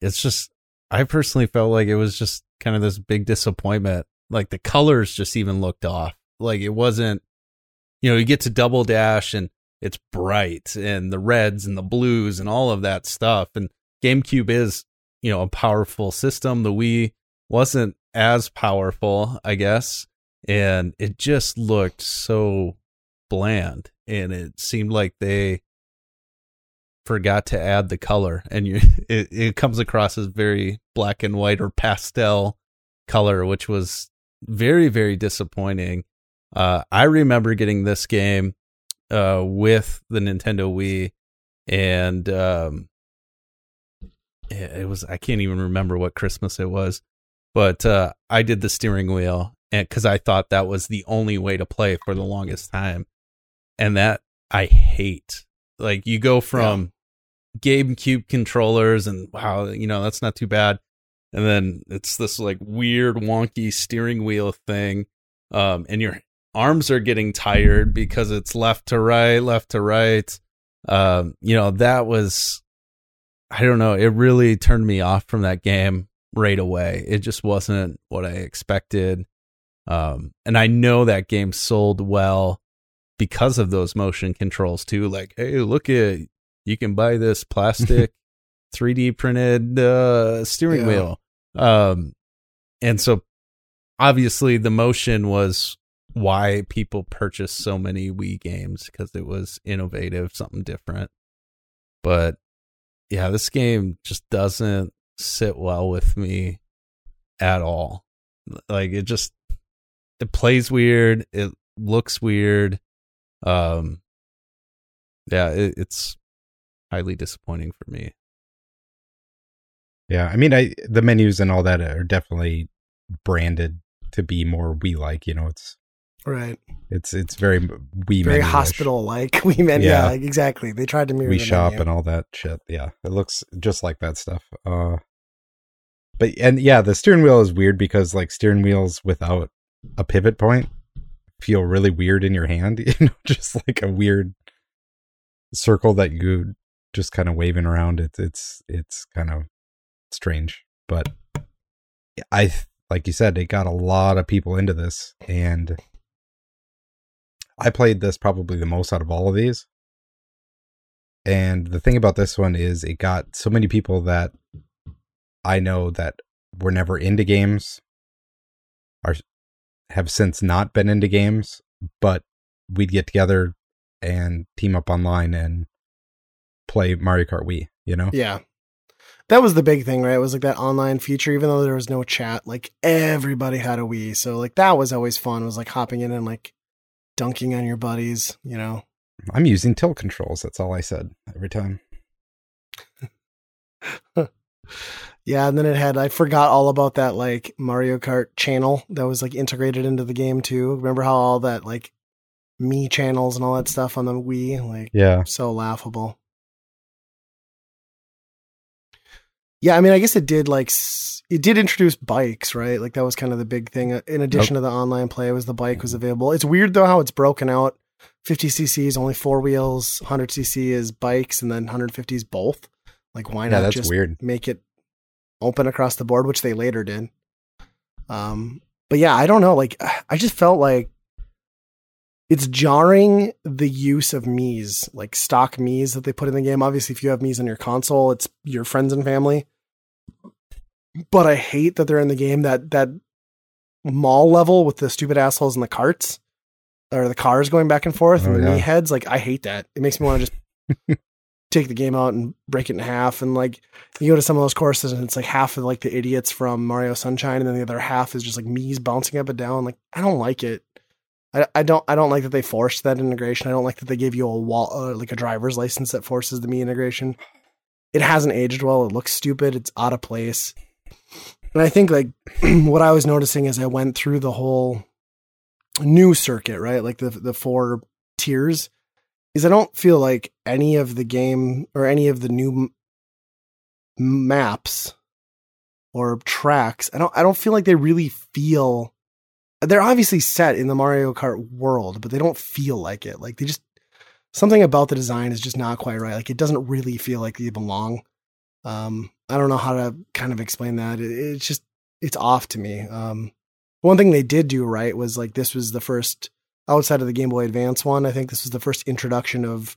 it's just I personally felt like it was just kind of this big disappointment. Like the colors just even looked off. Like it wasn't, you know, you get to Double Dash and it's bright and the reds and the blues and all of that stuff. And GameCube is, you know, a powerful system. The Wii wasn't as powerful, I guess. And it just looked so bland. And it seemed like they forgot to add the color and you [laughs] it, it comes across as very black and white or pastel color which was very very disappointing uh i remember getting this game uh with the nintendo wii and um it was i can't even remember what christmas it was but uh i did the steering wheel and because i thought that was the only way to play for the longest time and that i hate like you go from. GameCube controllers and wow, you know, that's not too bad. And then it's this like weird wonky steering wheel thing. Um and your arms are getting tired because it's left to right, left to right. Um, you know, that was I don't know, it really turned me off from that game right away. It just wasn't what I expected. Um and I know that game sold well because of those motion controls too. Like, hey, look at you can buy this plastic [laughs] 3D printed uh, steering yeah. wheel. Um, and so obviously the motion was why people purchased so many Wii games because it was innovative, something different. But yeah, this game just doesn't sit well with me at all. Like it just it plays weird, it looks weird. Um, yeah, it, it's highly disappointing for me. Yeah, I mean, I the menus and all that are definitely branded to be more Wii like. You know, it's right. It's it's very Wii very hospital like [laughs] Wii menu. Yeah. yeah. exactly. They tried to mirror Wii shop menu. and all that shit. Yeah, it looks just like that stuff. Uh, but and yeah, the steering wheel is weird because like steering wheels without a pivot point feel really weird in your hand, [laughs] you know, just like a weird circle that you just kind of waving around. It's it's it's kind of strange, but I like you said, it got a lot of people into this, and I played this probably the most out of all of these. And the thing about this one is, it got so many people that I know that were never into games are have since not been into games, but we'd get together and team up online and play Mario Kart Wii, you know? Yeah. That was the big thing, right? It was like that online feature, even though there was no chat, like everybody had a Wii. So like that was always fun, was like hopping in and like dunking on your buddies, you know? I'm using tilt controls. That's all I said every time. [laughs] Yeah, and then it had I forgot all about that like Mario Kart channel that was like integrated into the game too. Remember how all that like Mii channels and all that stuff on the Wii like yeah, so laughable. Yeah, I mean, I guess it did like it did introduce bikes, right? Like that was kind of the big thing. Uh, In addition to the online play, was the bike was available. It's weird though how it's broken out. 50cc is only four wheels, 100cc is bikes, and then 150 is both. Like why Yeah, not just weird. make it open across the board, which they later did. Um, but yeah, I don't know. Like [sighs] I just felt like it's jarring the use of Mii's, like stock Mii's that they put in the game. Obviously, if you have Mii's on your console, it's your friends and family. But I hate that they're in the game that that mall level with the stupid assholes in the carts or the cars going back and forth Oh, and the yeah. Mii heads. Like I hate that. It makes me want to just [laughs] take the game out and break it in half. And like you go to some of those courses and it's like half of like the idiots from Mario Sunshine and then the other half is just like Mii's bouncing up and down. Like I don't like it. I, I don't I don't like that they forced that integration. I don't like that they gave you a wall uh, like a driver's license that forces the Mii integration. It hasn't aged well. It looks stupid. It's out of place. And I think like [clears throat] what I was noticing as I went through the whole new circuit, right? Like the the four tiers, is I don't feel like any of the game or any of the new m- maps or tracks. I don't I don't feel like they really feel they're obviously set in the Mario Kart world, but they don't feel like it. Like they just something about the design is just not quite right. Like it doesn't really feel like they belong. Um, I don't know how to kind of explain that. It, it's just it's off to me. Um, one thing they did do right was like this was the first outside of the Game Boy Advance one. I think this was the first introduction of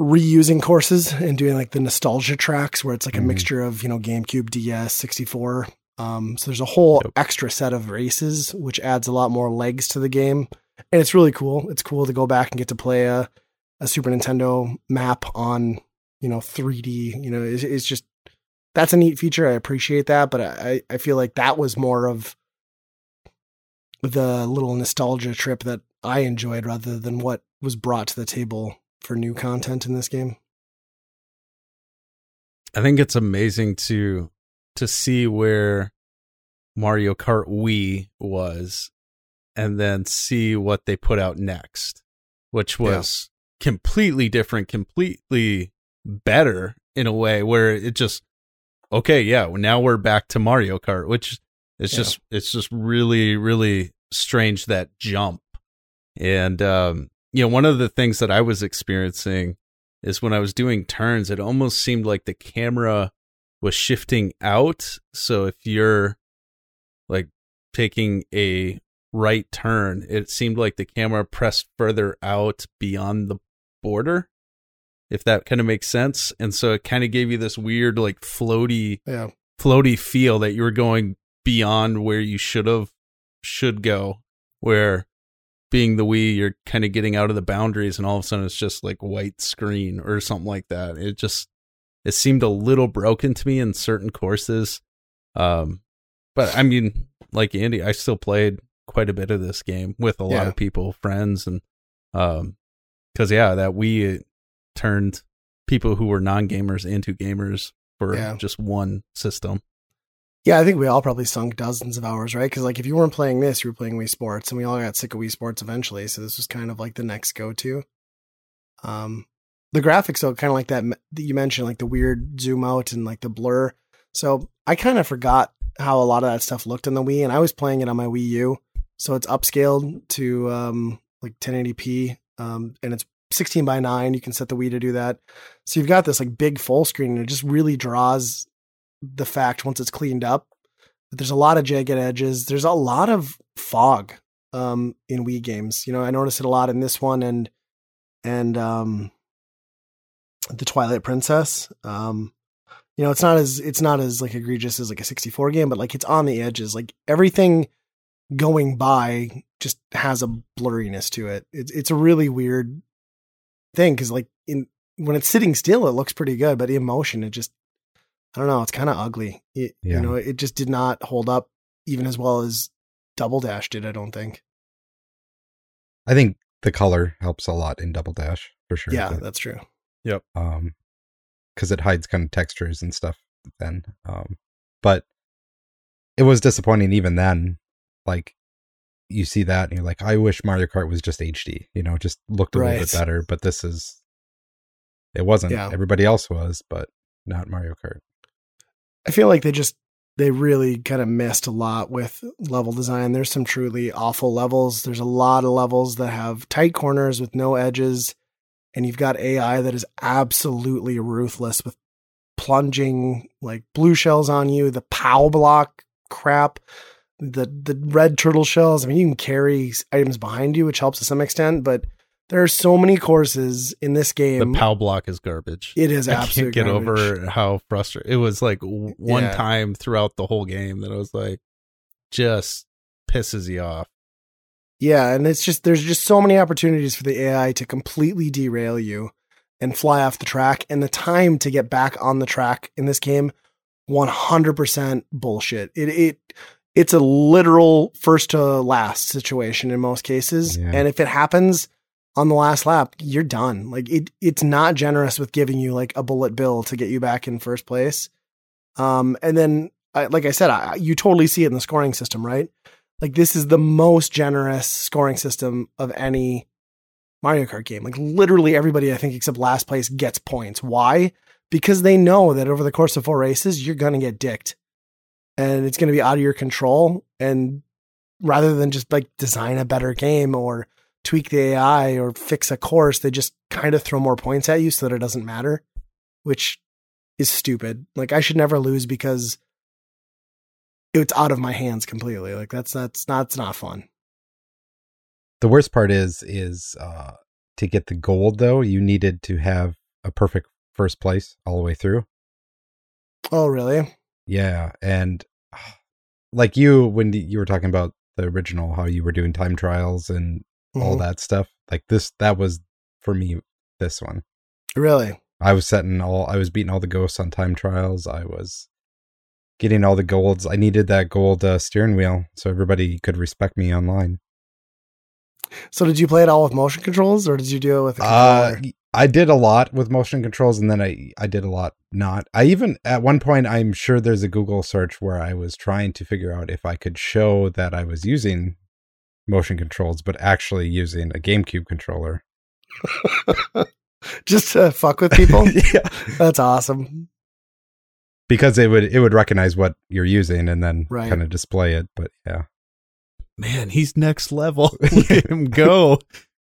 reusing courses and doing like the nostalgia tracks where it's like a Mhm. mixture of you know GameCube, DS, 64. Um, so there's a whole Yep. extra set of races, which adds a lot more legs to the game, and it's really cool. It's cool to go back and get to play a a Super Nintendo map on you know 3D. You know, it's, it's just that's a neat feature. I appreciate that, but I I feel like that was more of the little nostalgia trip that I enjoyed rather than what was brought to the table for new content in this game. I think it's amazing to to see where Mario Kart Wii was and then see what they put out next, which was completely different, completely better in a way where it just okay, yeah, well, now we're back to Mario Kart, which it's Yeah. just it's just really really strange that jump. And um you know, one of the things that I was experiencing is when I was doing turns, it almost seemed like the camera was shifting out. So if you're like taking a right turn, it seemed like the camera pressed further out beyond the border, if that kind of makes sense. And so it kind of gave you this weird, like floaty, Yeah. floaty feel that you were going beyond where you should have, should go, where being the Wii, you're kind of getting out of the boundaries, and all of a sudden it's just like white screen or something like that. It just it seemed a little broken to me in certain courses. Um, but I mean, like Andy, I still played quite a bit of this game with a lot Yeah. of people, friends, and um, because yeah, that Wii turned people who were non gamers into gamers for Yeah. just one system. Yeah, I think we all probably sunk dozens of hours, right? Because like if you weren't playing this, you were playing Wii Sports, and we all got sick of Wii Sports eventually. So this was kind of like the next go-to. Um, the graphics though, kind of like that that you mentioned, like the weird zoom out and like the blur. So I kind of forgot how a lot of that stuff looked on the Wii, and I was playing it on my Wii U, so it's upscaled to um like 1080p, um, and it's 16 by 9. You can set the Wii to do that. So you've got this like big full screen, and it just really draws the fact once it's cleaned up that there's a lot of jagged edges. There's a lot of fog um, in Wii games. You know, I noticed it a lot in this one and and um, the Twilight Princess. Um, you know, it's not as it's not as like egregious as like a 64 game, but like it's on the edges. Like everything going by just has a blurriness to it. It's it's a really weird thing because like in when it's sitting still, it looks pretty good, but in motion, it just I don't know. It's kind of ugly. It, Yeah. You know, it just did not hold up even as well as Double Dash did. I don't think. I think the color helps a lot in Double Dash for sure. Yeah, but, that's true. Um, because it hides kind of textures and stuff. Then, um, but it was disappointing even then. Like you see that and you're like, I wish Mario Kart was just HD. You know, just looked a little bit better. But this is, it wasn't. Yeah. Everybody else was, but not Mario Kart. I feel like they just they really kind of missed a lot with level design. There's some truly awful levels. There's a lot of levels that have tight corners with no edges, and you've got AI that is absolutely ruthless with plunging like blue shells on you, the POW block crap, the the red turtle shells. I mean, you can carry items behind you, which helps to some extent, but there are so many courses in this game. The POW block is garbage. It is I can't get garbage. over how frustrating it was. Like one Yeah. time throughout the whole game that I was like, just pisses you off. Yeah, and it's just there's just so many opportunities for the AI to completely derail you and fly off the track, and the time to get back on the track in this game, 100% bullshit. It it it's a literal first to last situation in most cases, Yeah. and if it happens on the last lap, you're done. Like it it's not generous with giving you like a bullet bill to get you back in first place. Um, and then I, like I said, I, you totally see it in the scoring system, right? Like this is the most generous scoring system of any Mario Kart game. Like literally everybody, I think, except last place gets points. Why? Because they know that over the course of four races, you're gonna get dicked, and it's gonna be out of your control. And rather than just like design a better game or tweak the AI or fix a course, they just kind of throw more points at you so that it doesn't matter, which is stupid. Like I should never lose because it's out of my hands completely. Like that's that's not it's not fun. The worst part is is uh to get the gold though, you needed to have a perfect first place all the way through. Oh really? Yeah, and [sighs] like you when you were talking about the original how you were doing time trials and all Mhm. that stuff. Like this that was for me this one. Really? I was setting all I was beating all the ghosts on time trials. I was getting all the golds. I needed that gold uh, steering wheel so everybody could respect me online. So did you play it all with motion controls or did you do it with a Uh. I did a lot with motion controls, and then I I did a lot not. I even at one point I'm sure there's a Google search where I was trying to figure out if I could show that I was using motion controls, but actually using a GameCube controller. [laughs] Just to fuck with people? [laughs] yeah, That's awesome. Because it would it would recognize what you're using and then Right. kind of display it. But yeah, Man, he's next level. [laughs] Look at him go.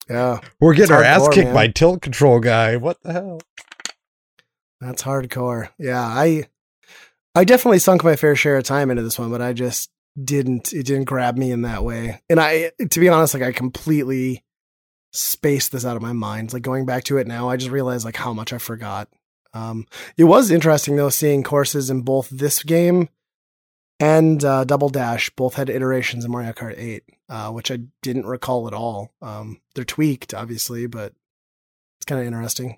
Yeah. we're getting our ass kicked man. by tilt control guy. What the hell? That's hardcore. Yeah, I I definitely sunk my fair share of time into this one, but I just didn't it didn't grab me in that way. And I to be honest, like I completely spaced this out of my mind. Like going back to it now, I just realized like how much I forgot. Um it was interesting though seeing courses in both this game and uh, Double Dash both had iterations in Mario Kart 8, uh, which I didn't recall at all. Um, they're tweaked, obviously, but it's kind of interesting.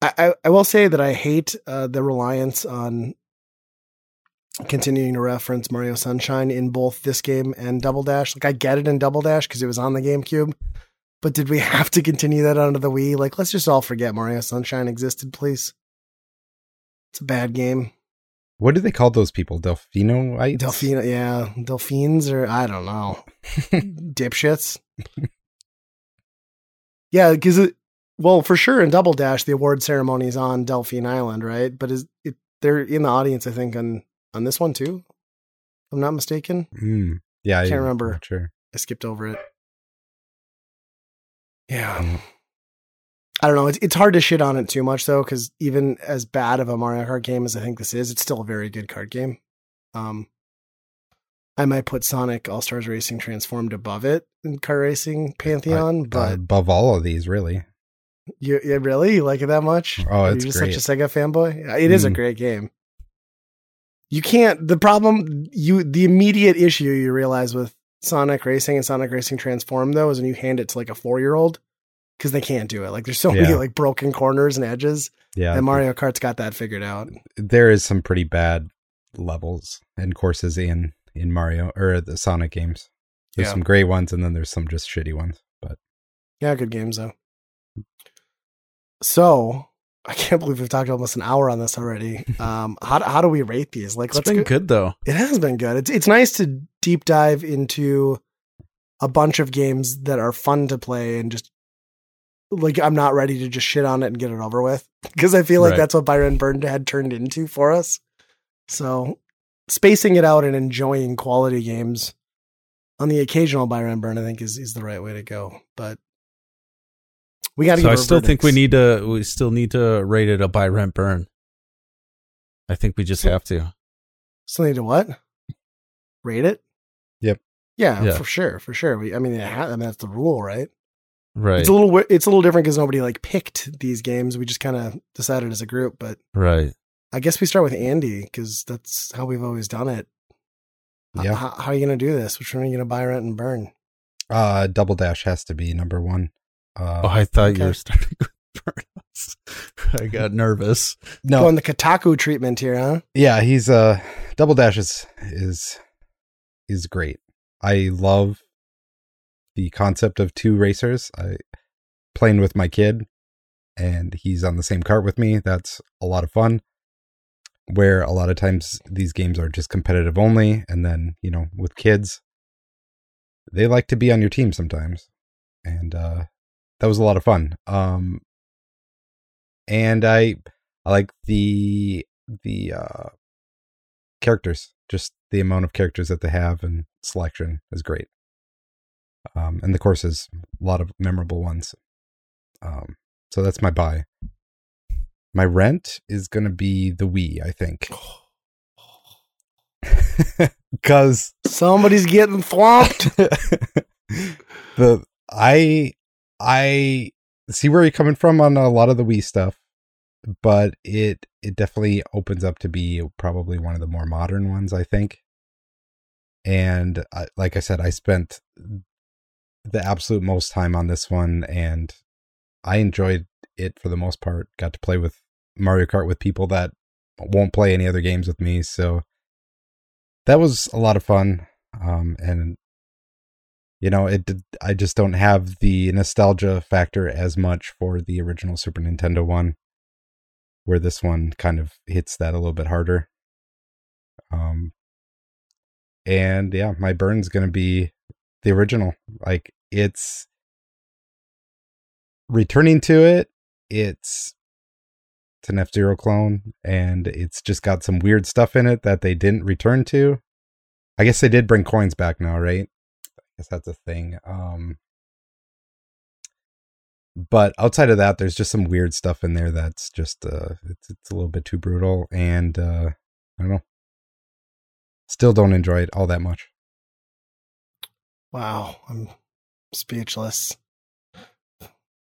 I, I, I will say that I hate uh, the reliance on continuing to reference Mario Sunshine in both this game and Double Dash. Like I get it in Double Dash because it was on the GameCube, but did we [laughs] have to continue that onto the Wii? Like let's just all forget Mario Sunshine existed, please. It's a bad game. What do they call those people? Delphinoites? Delphine, yeah, Delphines or I don't know, [laughs] dipshits. yeah, because it. Well, for sure, in Double Dash, the award ceremony is on Delphine Island, right? But is it? They're in the audience, I think, on on this one too. If I'm not mistaken. Mm, yeah, I Can't remember. Sure. I skipped over it. Yeah. Mm. I don't know. It's, it's hard to shit on it too much though, because even as bad of a Mario Kart game as I think this is, it's still a very good card game. Um, I might put Sonic All Stars Racing Transformed above it in car racing pantheon, Uh, but above all of these, really. you, you really you like it that much? Oh, it's you just great. such a Sega fanboy? Yeah, It is a Mm. great game. You can't. The problem, you the immediate issue you realize with Sonic Racing and Sonic Racing Transform though is when you hand it to like a four year old because they can't do it. Like there's so many like broken corners and edges, Yeah, and Mario Kart's got that figured out. there is some pretty bad levels and courses in in Mario or the Sonic games. There's Yeah. some great ones, and then there's some just shitty ones. But Yeah, good games though. So I can't believe we've talked almost an hour on this already. [laughs] Um, how how do we rate these? Like, It's let's been go- good though. It has been good. It's it's nice to deep dive into a bunch of games that are fun to play and just like I'm not ready to just shit on it and get it over with [laughs] because I feel like Right. that's what Buy Rent Burn had turned into for us. So spacing it out and enjoying quality games on the occasional buy rent burn, I think is is the right way to go. But we got to. So I still think we need to. We still need to rate it a buy rent burn. I think we just have to. Still need to what? Rate it. Yep. Yeah, Yeah. for sure, for sure. We, I mean, it ha- I mean, that's the rule, right? Right. It's a little, it's a little different because nobody like picked these games. We just kind of decided as a group. But right. I guess we start with Andy because that's how we've always done it. Yeah. How, how are you going to do this? Which one are you going to buy, rent, and burn? Uh, Double Dash has to be number one. Uh, Oh, I thought okay. you were starting [laughs] with Burnos. [laughs] I got nervous. no, Going the Kotaku treatment here, huh? yeah, he's uh, Double Dash is is is great. I love the concept of two racers. I playing with my kid, and he's on the same cart with me. That's a lot of fun. Where a lot of times these games are just competitive only, and then you know with kids, they like to be on your team sometimes, and uh, that was a lot of fun. Um, and I I like the the uh, characters. Just the amount of characters that they have and selection is great. Um, and the course courses, a lot of memorable ones. Um, so that's my buy. My rent is gonna be the Wii, I think, [sighs] [laughs] because Somebody's getting thwomped. [laughs] the I I see where you're coming from on a lot of the Wii stuff, but it it definitely opens up to be probably one of the more modern ones, I think. And I, like I said, I spent the absolute most time on this one, and I enjoyed it for the most part. Got to play with Mario Kart with people that won't play any other games with me, so that was a lot of fun. Um, and you know it did- i just don't have the nostalgia factor as much for the original super nintendo one where this one kind of hits that a little bit harder. Um and yeah my burn's gonna be the original. Like it's returning to it it's it's an f-zero clone and it's just got some weird stuff in it that they didn't return to. I guess they did bring coins back now right? I guess that's a thing. Um, but outside of that, there's just some weird stuff in there that's just uh, it's it's a little bit too brutal, and uh, I don't know. Still don't enjoy it all that much. wow, I'm speechless. I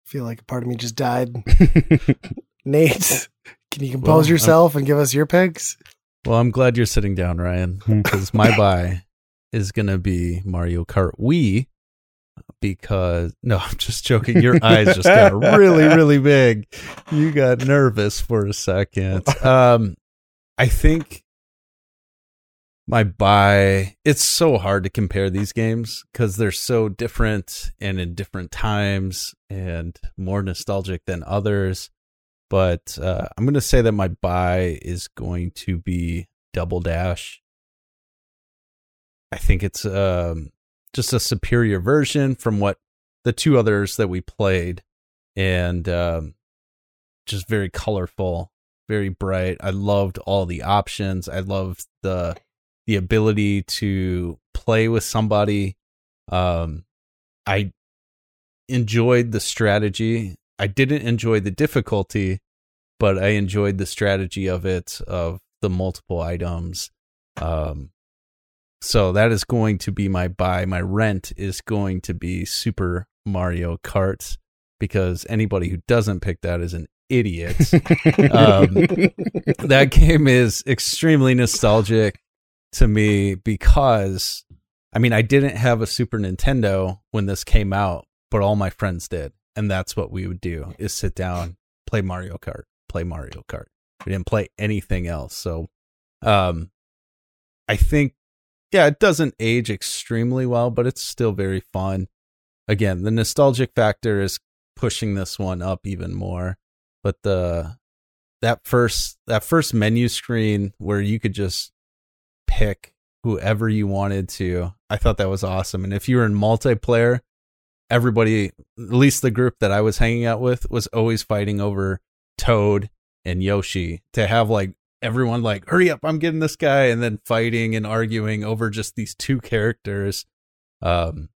feel like a part of me just died. [laughs] Nate, can you compose Well, I'm- yourself and give us your picks? Well, I'm glad you're sitting down, Ryan, because my [laughs] buy is going to be Mario Kart Wii. Because no, [laughs] I'm just joking. Your eyes just got [laughs] really, really big. You got nervous for a second. [laughs] Um, I think my buy. It's so hard to compare these games because they're so different and in different times and more nostalgic than others but uh, I'm going to say that my buy is going to be Double Dash. I think it's um, just a superior version from what the two others that we played, and um, just very colorful, very bright. I loved all the options. I loved the the ability to play with somebody. Um, I enjoyed the strategy. I didn't enjoy the difficulty, but I enjoyed the strategy of it of the multiple items. Um, so that is going to be my buy. My rent is going to be Super Mario Kart because anybody who doesn't pick that is an idiot. [laughs] Um, [laughs] that game is extremely nostalgic to me because I mean I didn't have a Super Nintendo when this came out, but all my friends did. And that's what we would do is sit down, play Mario Kart, play Mario Kart. We didn't play anything else. So um I think yeah, it doesn't age extremely well, but it's still very fun. Again, the nostalgic factor is pushing this one up even more. But the that first that first menu screen where you could just pick whoever you wanted to, I thought that was awesome. And if you were in multiplayer, everybody, at least the group that I was hanging out with, was always fighting over Toad and Yoshi to have like everyone like, hurry up, I'm getting this guy, and then fighting and arguing over just these two characters. Um,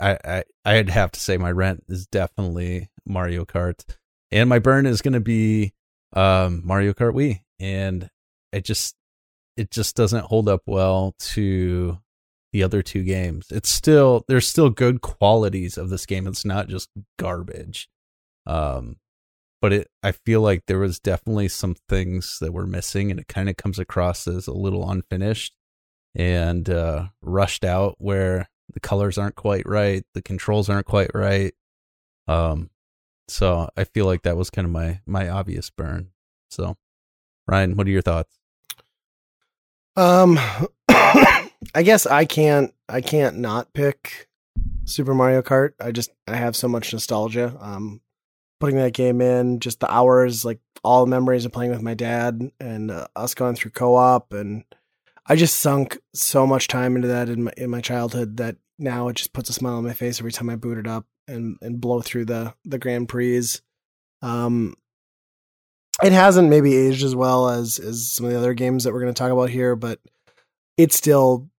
I, I I'd have to say my rent is definitely Mario Kart, and my burn is going to be um Mario Kart Wii, and it just it just doesn't hold up well to the other two games. It's still there's still good qualities of this game. It's not just garbage. Um but it I feel like there was definitely some things that were missing and it kind of comes across as a little unfinished and uh rushed out where the colors aren't quite right, the controls aren't quite right. Um so I feel like that was kind of my my obvious burn. So Ryan, what are your thoughts? Um, [coughs] I guess I can't. I can't not pick Super Mario Kart. I just I have so much nostalgia. Um, putting that game in, just the hours, like all the memories of playing with my dad and uh, us going through co-op, and I just sunk so much time into that in my in my childhood that now it just puts a smile on my face every time I boot it up and and blow through the the Grand Prix. Um, it hasn't maybe aged as well as as some of the other games that we're going to talk about here, but it still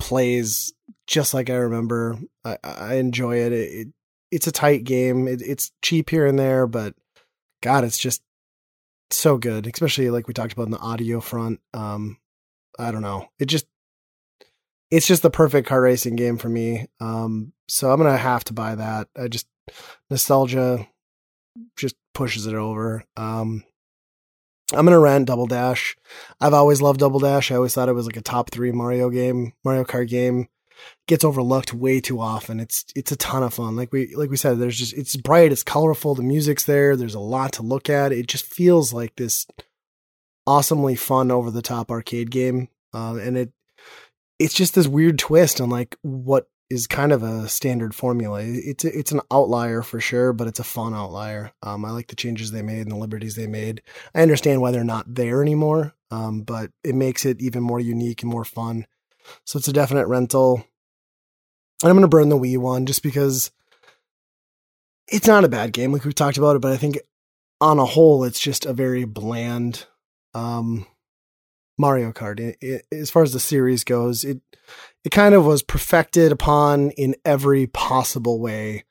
plays just like I remember. I, I enjoy it. it. It. It's a tight game. It, it's cheap here and there, but God, it's just so good. Especially like we talked about in the audio front. Um, I don't know. It just it's just the perfect car racing game for me. Um, so I'm gonna have to buy that. I just nostalgia just pushes it over. Um, I'm gonna rent Double Dash. I've always loved Double Dash. I always thought it was like a top three Mario game, Mario Kart game. Gets overlooked way too often. It's it's a ton of fun. Like we like we said, there's just it's bright, it's colorful, the music's there. There's a lot to look at. It just feels like this awesomely fun, over the top arcade game. Uh, and it it's just this weird twist on like what is kind of a standard formula. It's it's an outlier for sure, but it's a fun outlier. Um, I like the changes they made and the liberties they made. I understand why they're not there anymore, um, but it makes it even more unique and more fun. So it's a definite rental. And I'm gonna burn the Wii one just because it's not a bad game, like we've talked about it, but I think on a whole, it's just a very bland um, Mario Kart. It, it, as far as the series goes, it it kind of was perfected upon in every possible way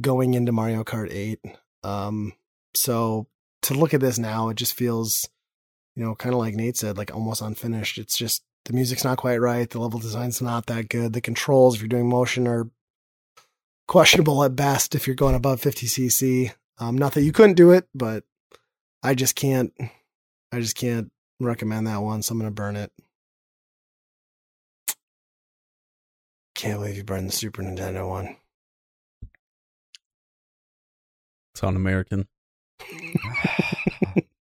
going into Mario Kart 8. Um, so to look at this now, it just feels, you know, kind of like Nate said, like almost unfinished. It's just the music's not quite right. The level design's not that good. The controls, if you're doing motion, are questionable at best if you're going above 50cc. Um, not that you couldn't do it, but I just can't. I just can't recommend that one, so I'm gonna burn it. Can't believe you burned the Super Nintendo one. It's on American. [laughs] [laughs]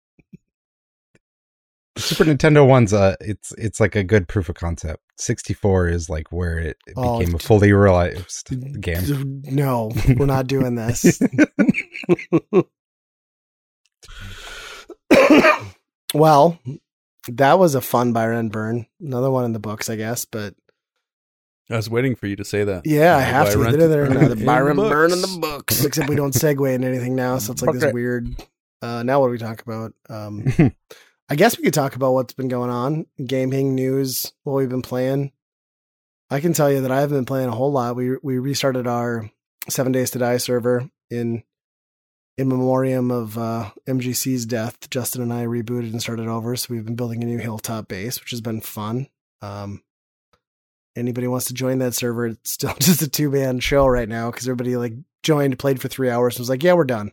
Super Nintendo one's uh it's it's like a good proof of concept. 64 is like where it, it Oh, became a fully realized game. No, we're not doing this. [laughs] well, that was a fun buy rent burn. Another one in the books, I guess. But I was waiting for you to say that. yeah, I have to. [laughs] Byron- There, there, another in Byron the burn in the books. Except we don't segue into anything now, so it's like this weird. Uh, now what do we talk about? Um, [laughs] I guess we could talk about what's been going on, gaming news, what we've been playing. I can tell you that I haven't been playing a whole lot. We we restarted our Seven Days to Die server in in memoriam of uh, MGC's death. Justin and I rebooted and started over, so we've been building a new hilltop base, which has been fun. Um, anybody wants to join that server? It's still [laughs] just a two man show right now because everybody like joined, played for three hours, and was like, "Yeah, we're done."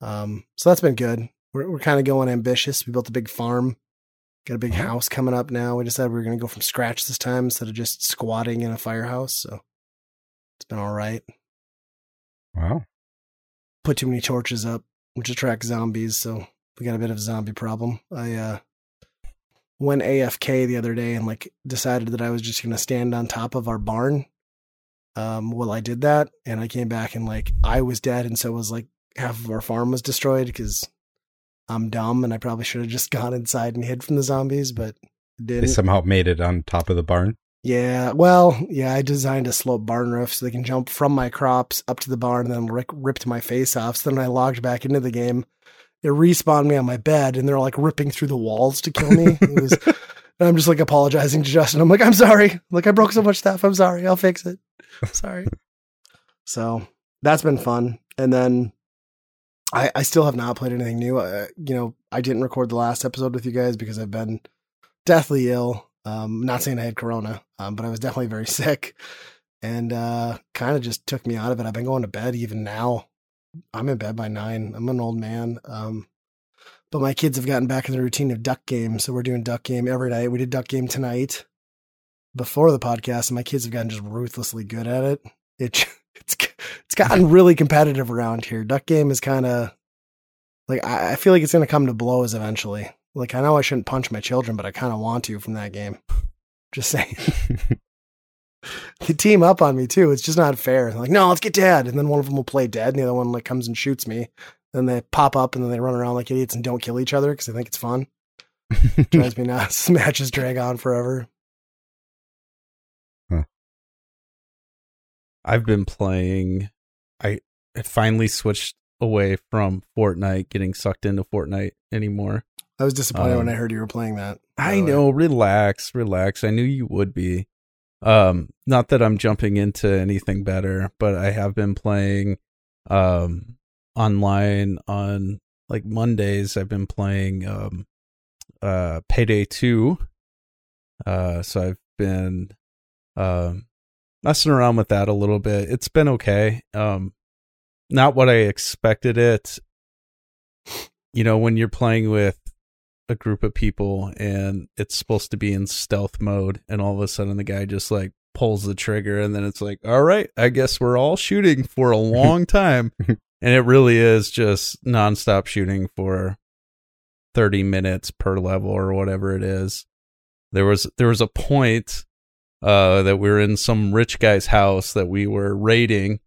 Um, so that's been good. We're we're kind of going ambitious. We built a big farm, got a big house coming up now. We decided we were going to go from scratch this time instead of just squatting in a firehouse. So it's been all right. Wow. Put too many torches up, which attracts zombies. So we got a bit of a zombie problem. I uh, went AFK the other day and like decided that I was just going to stand on top of our barn. Um, well, I did that, and I came back and like I was dead, and so was like half of our farm was destroyed because I'm dumb and I probably should have just [laughs] gone inside and hid from the zombies, but They didn't. somehow made it on top of the barn. Yeah, well, yeah, I designed a slope barn roof so they can jump from my crops up to the barn and then rick- ripped my face off. So then I logged back into the game it respawned me on my bed, and they're like ripping through the walls to kill me. It was, [laughs] and I'm just like apologizing to Justin. I'm like, I'm sorry. Like I broke so much stuff. I'm sorry. I'll fix it. sorry. [laughs] so that's been fun. And then I, I still have not played anything new. Uh, you know, I didn't record the last episode with you guys because I've been deathly ill. Um, not saying I had corona, um, but I was definitely very [laughs] sick and uh, kind of just took me out of it. I've been going to bed even now. I'm in bed by nine. I'm an old man. Um, but my kids have gotten back in the routine of duck game. So we're doing duck game every night. We did duck game tonight before the podcast, and my kids have gotten just ruthlessly good at it. It [laughs] it's it's gotten really competitive around here. Duck game is kind of like I, I feel like it's going to come to blows eventually. Like I know I shouldn't punch my children, but I kind of want to from that game. Just saying. [laughs] they team up on me too. It's just not fair. They're like, no, let's get dead, and then one of them will play dead, and the other one like comes and shoots me. Then they pop up and then they run around like idiots and don't kill each other because they think it's fun. [laughs] Drives me nuts. [laughs] Matches drag on forever. I've been playing. I finally switched away from Fortnite, getting sucked into Fortnite anymore. I was disappointed um, when I heard you were playing that. I know. Relax, relax. I knew you would be. Um, not that I'm jumping into anything better, but I have been playing um online on like Mondays. I've been playing um uh Payday 2. Uh so I've been um messing around with that a little bit. It's been okay. Um, not what I expected it. You know, when you're playing with a group of people and it's supposed to be in stealth mode, and all of a sudden the guy just like pulls the trigger, and then it's like, all right, I guess we're all shooting for a long [laughs] time. and it really is just nonstop shooting for 30 minutes per level or whatever it is. There was there was a point uh, that we were in some rich guy's house that we were raiding,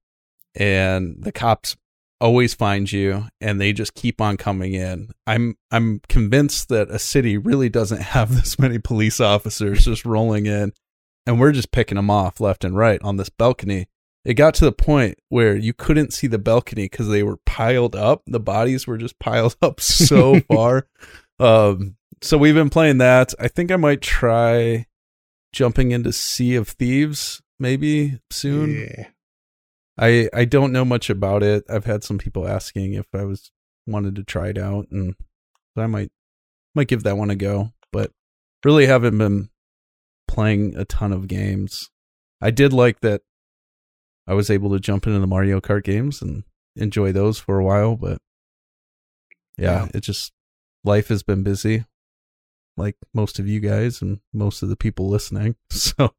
and the cops always find you and they just keep on coming in. I'm I'm convinced that a city really doesn't [laughs] have this many police officers just rolling in and we're just picking them off left and right on this balcony. It got to the point where you couldn't see the balcony cuz they were piled up. The bodies were just [laughs] piled up so [laughs] far. Um so we've been playing that. I think I might try jumping into Sea of Thieves maybe soon. Yeah. I I don't know much about it. I've had some people asking if I was wanted to try it out, and I might might give that one a go. But really haven't been playing a ton of games. I did like that I was able to jump into the Mario Kart games and enjoy those for a while, but yeah, yeah. it just life has been busy like most of you guys and most of the people listening. [laughs] So,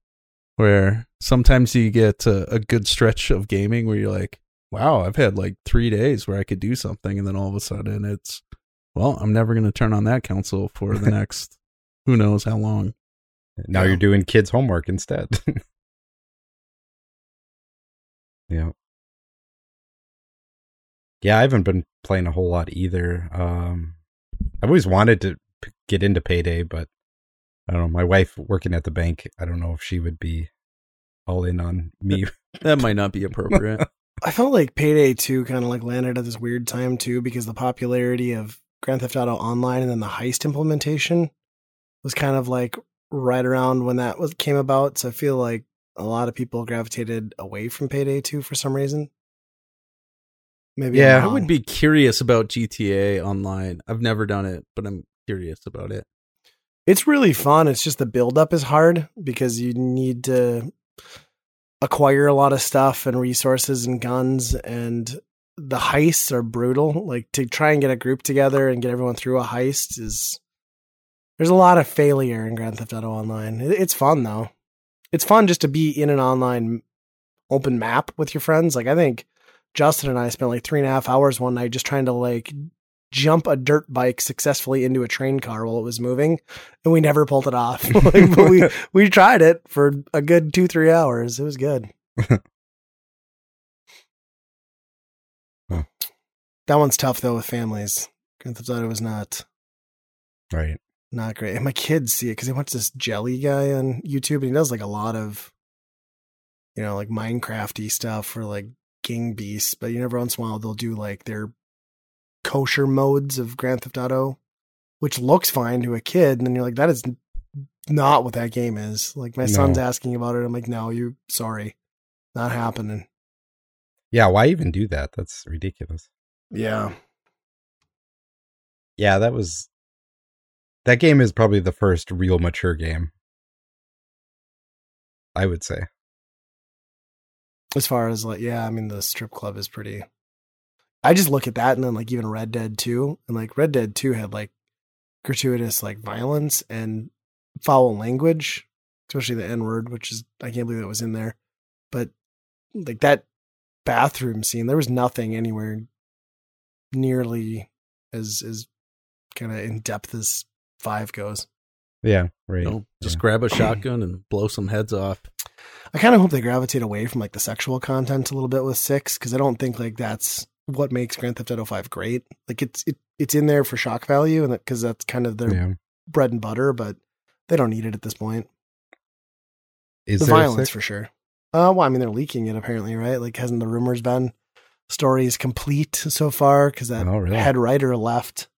where sometimes you get a, a, good stretch of gaming where you're like, wow, I've had like three days where I could do something. And then all of a sudden it's, well, I'm never going to turn on that console for the [laughs] next who knows how long. Now you're doing kids' homework instead. [laughs] yeah. Yeah, I haven't been playing a whole lot either. Um, I've always wanted to get into payday, but I don't know. My wife working at the bank, I don't know if she would be all in on me. that might not be appropriate. [laughs] I felt like Payday 2 kind of like landed at this weird time too because the popularity of Grand Theft Auto Online and then the heist implementation was kind of like right around when that was came about. So I feel like a lot of people gravitated away from Payday 2 for some reason. Maybe yeah, I would be curious about GTA Online. I've never done it, but I'm curious about it. It's really fun. It's just the build up is hard because you need to acquire a lot of stuff and resources and guns and the heists are brutal. Like to try and get a group together and get everyone through a heist is there's a lot of failure in Grand Theft Auto Online. It's fun though. It's fun just to be in an online open map with your friends. Like I think Justin and I spent like three and a half hours one night just trying to like jump a dirt bike successfully into a train car while it was moving, and we never pulled it off. [laughs] like, but we [laughs] we tried it for a good two three hours. It was good. [laughs] That one's tough though with families. Grand Theft Auto was not right, not great. And my kids see it because they watch this Jelly guy on YouTube, and he does like a lot of, you know, like Minecrafty stuff for like King Beasts. But you know, every once in a while they'll do like their kosher modes of Grand Theft Auto, which looks fine to a kid, and then you're like, that is not what that game is. Like my No. son's asking about it. I'm like, no, you sorry, not happening. Yeah, why even do that? That's ridiculous. Yeah, Yeah, that was that game is probably the first real mature game. I would say. as far as like, yeah, I mean, the strip club is pretty. I just look at that, and then like even Red Dead Two, and like Red Dead Two had like gratuitous like violence and foul language, especially the N word, which is I can't believe that was in there. But like that bathroom scene, there was nothing anywhere nearly as as kind of in depth as five goes. Yeah, right. You know, just Yeah. grab a [clears throat] shotgun and blow some heads off. I kind of hope they gravitate away from like the sexual content a little bit with six because I don't think like that's what makes Grand Theft Auto Five great. Like it's it, it's in there for shock value and because that's kind of their yeah. bread and butter, but they don't need it at this point. Is the violence for sure. Uh, well, I mean they're leaking it apparently, right? Like hasn't the rumors been stories complete so far because that Oh, really? head writer left.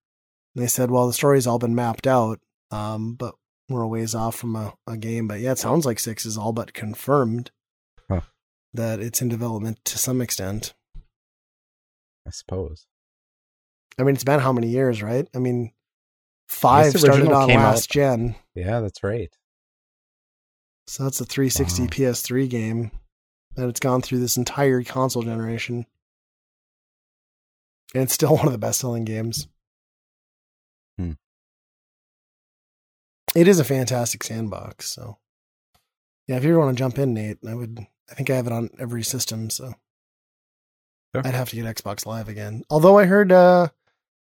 And they said, well, the story's all been mapped out, um, but we're a ways off from a, a game. But yeah, it sounds like six is all but confirmed Huh. that it's in development to some extent. I suppose. I mean, it's been how many years, right? I mean, five started on last out- gen, Yeah, that's right. so that's a 360 Wow. PS3 game, that it's gone through this entire console generation, and it's still [laughs] one of the best-selling games. Hmm. It is a fantastic sandbox. So, yeah, if you ever want to jump in, Nate, I would. I think I have it on every system, so Sure. I'd have to get Xbox Live again. Although I heard uh,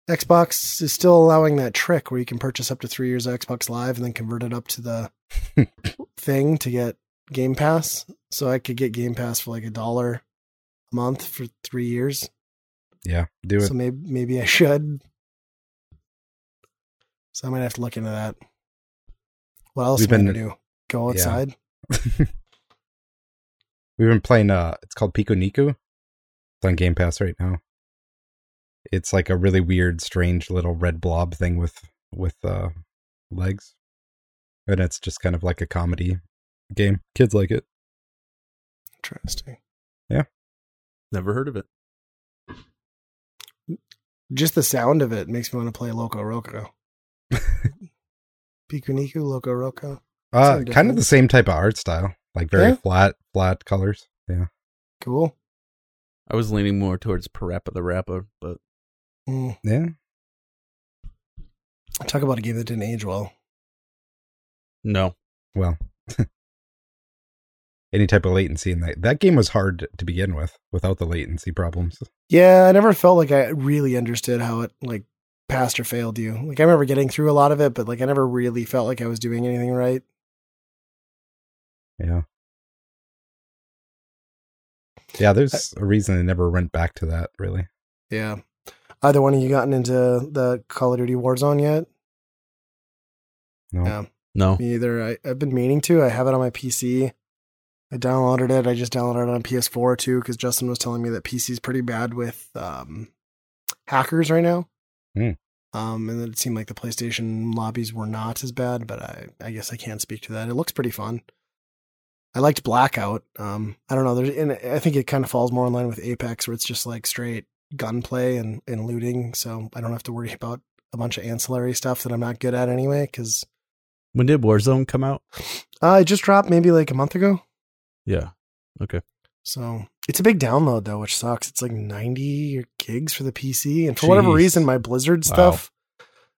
Xbox is still allowing that trick where you can purchase up to three years of Xbox Live and then convert it up to the [laughs] thing to get Game Pass. So I could get Game Pass for like a dollar a month for three years. Yeah, do it. So maybe maybe I should. So I might have to look into that. What else We've am I been- gonna do? Go yeah. outside? [laughs] We've been playing uh it's called Piku Niku. It's on Game Pass right now. It's like a really weird, strange little red blob thing with with uh legs. And it's just kind of like a comedy game. Kids like it. Interesting. Yeah. Never heard of it. Just the sound of it makes me want to play Loco Roco. [laughs] Piku Niku, Loco Roco. Uh kind of the same type of art style. Like very Yeah? flat, flat colors. Yeah. Cool. I was leaning more towards Parappa the Rapper, but Mm. Yeah. Talk about a game that didn't age well. no. Well. [laughs] any type of latency in that. That game was hard to begin with without the latency problems. Yeah, I never felt like I really understood how it like passed or failed you. Like I remember getting through a lot of it, but like I never really felt like I was doing anything right. Yeah. Yeah, there's a reason I never went back to that, really. Yeah. Either one of you gotten into the Call of Duty Warzone yet? No. Yeah. No. Me either. I, I've been meaning to. I have it on my PC. I downloaded it. I just downloaded it on PS4 too because Justin was telling me that PC is pretty bad with um, hackers right now. Hmm. Um, and it seemed like the PlayStation lobbies were not as bad, but I, I guess I can't speak to that. It looks pretty fun. I liked Blackout. Um, I don't know. There's, and I think it kind of falls more in line with Apex, where it's just like straight gunplay and, and looting. So I don't have to worry about a bunch of ancillary stuff that I'm not good at anyway. Because When did Warzone come out? uh, it just dropped maybe like a month ago. Yeah. Okay. So it's a big download though, which sucks. It's like 90 gigs for the PC. And for whatever reason, my Blizzard Wow. stuff,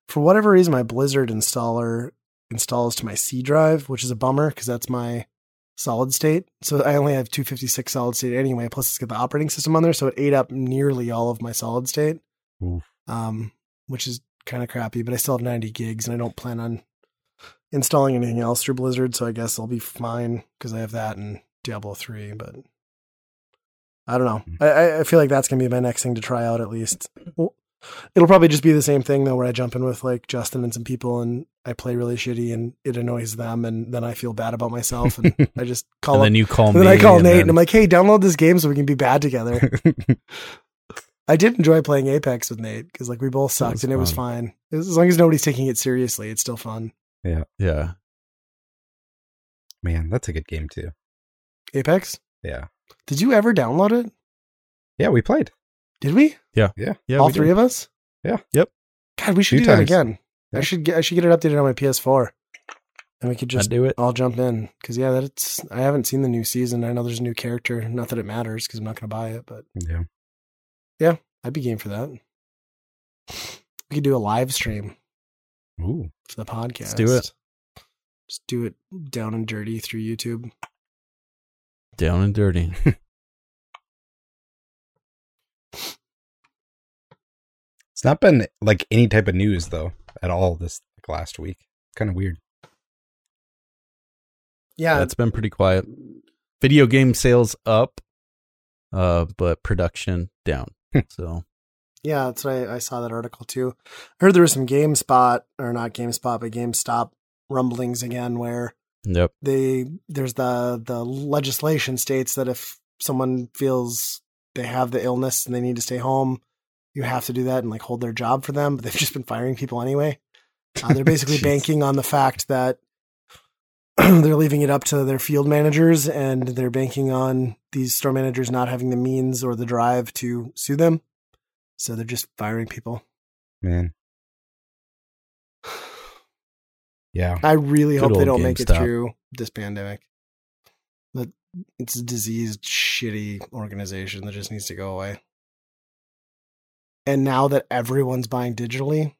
for whatever reason, my Blizzard installer installs to my C drive, which is a bummer because that's my solid state. So I only have 256 solid state anyway. Plus it's got the operating system on there. So it ate up nearly all of my solid state, Oof. um, which is kind of crappy, but I still have 90 gigs and I don't plan on installing anything else through Blizzard. So I guess I'll be fine because I have that and Diablo 3, but I don't know. I- I, I feel like that's gonna be my next thing to try out at least. Well, it'll probably just be the same thing though, where I jump in with like Justin and some people, and I play really shitty, and it annoys them, and then I feel bad about myself, and [laughs] I just [laughs] call and up. then you call and me. then I call Nate, then- and I'm like, "Hey, download this game so we can be bad together." [laughs] I did enjoy playing Apex with Nate because like we both sucked and it was fine. As long as nobody's taking it seriously, it's still fun. Yeah, yeah. Man, that's a good game too. Apex. Yeah. Did you ever download it? Yeah, we played. Did we? Yeah. Yeah. Yeah. All we three did. of us? Yeah. Yep. God, we should Few do that times. again. I should get I should get it updated on my PS4. And we could I'd just do it. all jump in. Cause yeah, that's I haven't seen the new season. I know there's a new character. Not that it matters because I'm not gonna buy it, but Yeah. I'd be game for that. We could do a live stream Ooh. for the podcast. do it. Just do it down and dirty through YouTube. Down and dirty. [laughs] It's not been like any type of news though at all this like, last week. Kind of weird. Yeah, That's been pretty quiet. Video game sales up, uh, but production down. so Yeah, that's right. I saw that article too. I heard there was some GameSpot or not GameSpot, but GameStop rumblings again where yep. they there's the the legislation states that if someone feels they have the illness and they need to stay home, you have to do that and like hold their job for them. But they've [laughs] just been firing people anyway. Uh, they're basically [laughs] banking on the fact that [clears throat] they're leaving it up to their field managers and they're banking on these store managers not having the means or the drive to sue them. So they're just firing people. Man. [sighs] Yeah. I really Good hope they don't make it through this pandemic. It's a diseased, shitty organization that just needs to go away. And now that everyone's buying digitally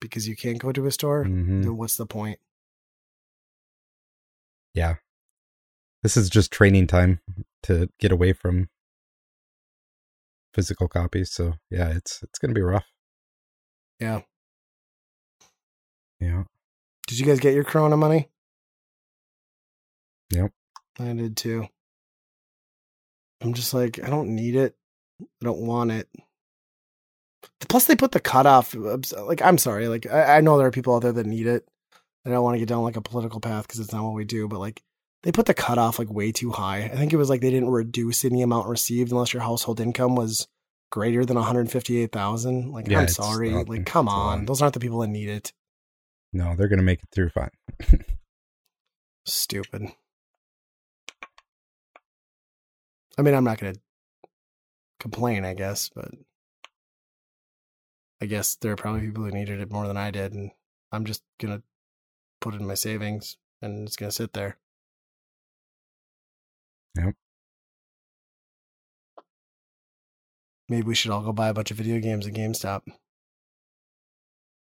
because you can't go to a store, hmm then what's the point? Yeah. This is just training time to get away from physical copies. So yeah, it's it's gonna be rough. Yeah. Yeah. Did you guys get your Corona money? Yep. I did too. I'm just like, I don't need it. I don't want it. Plus, they put the cutoff. Like, I'm sorry. Like, I, I know there are people out there that need it. I don't want to get down like a political path because it's not what we do. But like, they put the cutoff like way too high. I think it was like they didn't reduce any amount received unless your household income was greater than 158,000. Like, Yeah, I'm sorry. not- like, come it's a lot. on. Those aren't the people that need it. No, they're gonna make it through fine. [laughs] Stupid. I mean, I'm not going to complain, I guess, but I guess there are probably people who needed it more than I did, and I'm just going to put it in my savings and it's going to sit there. Yep. Maybe we should all go buy a bunch of video games at GameStop.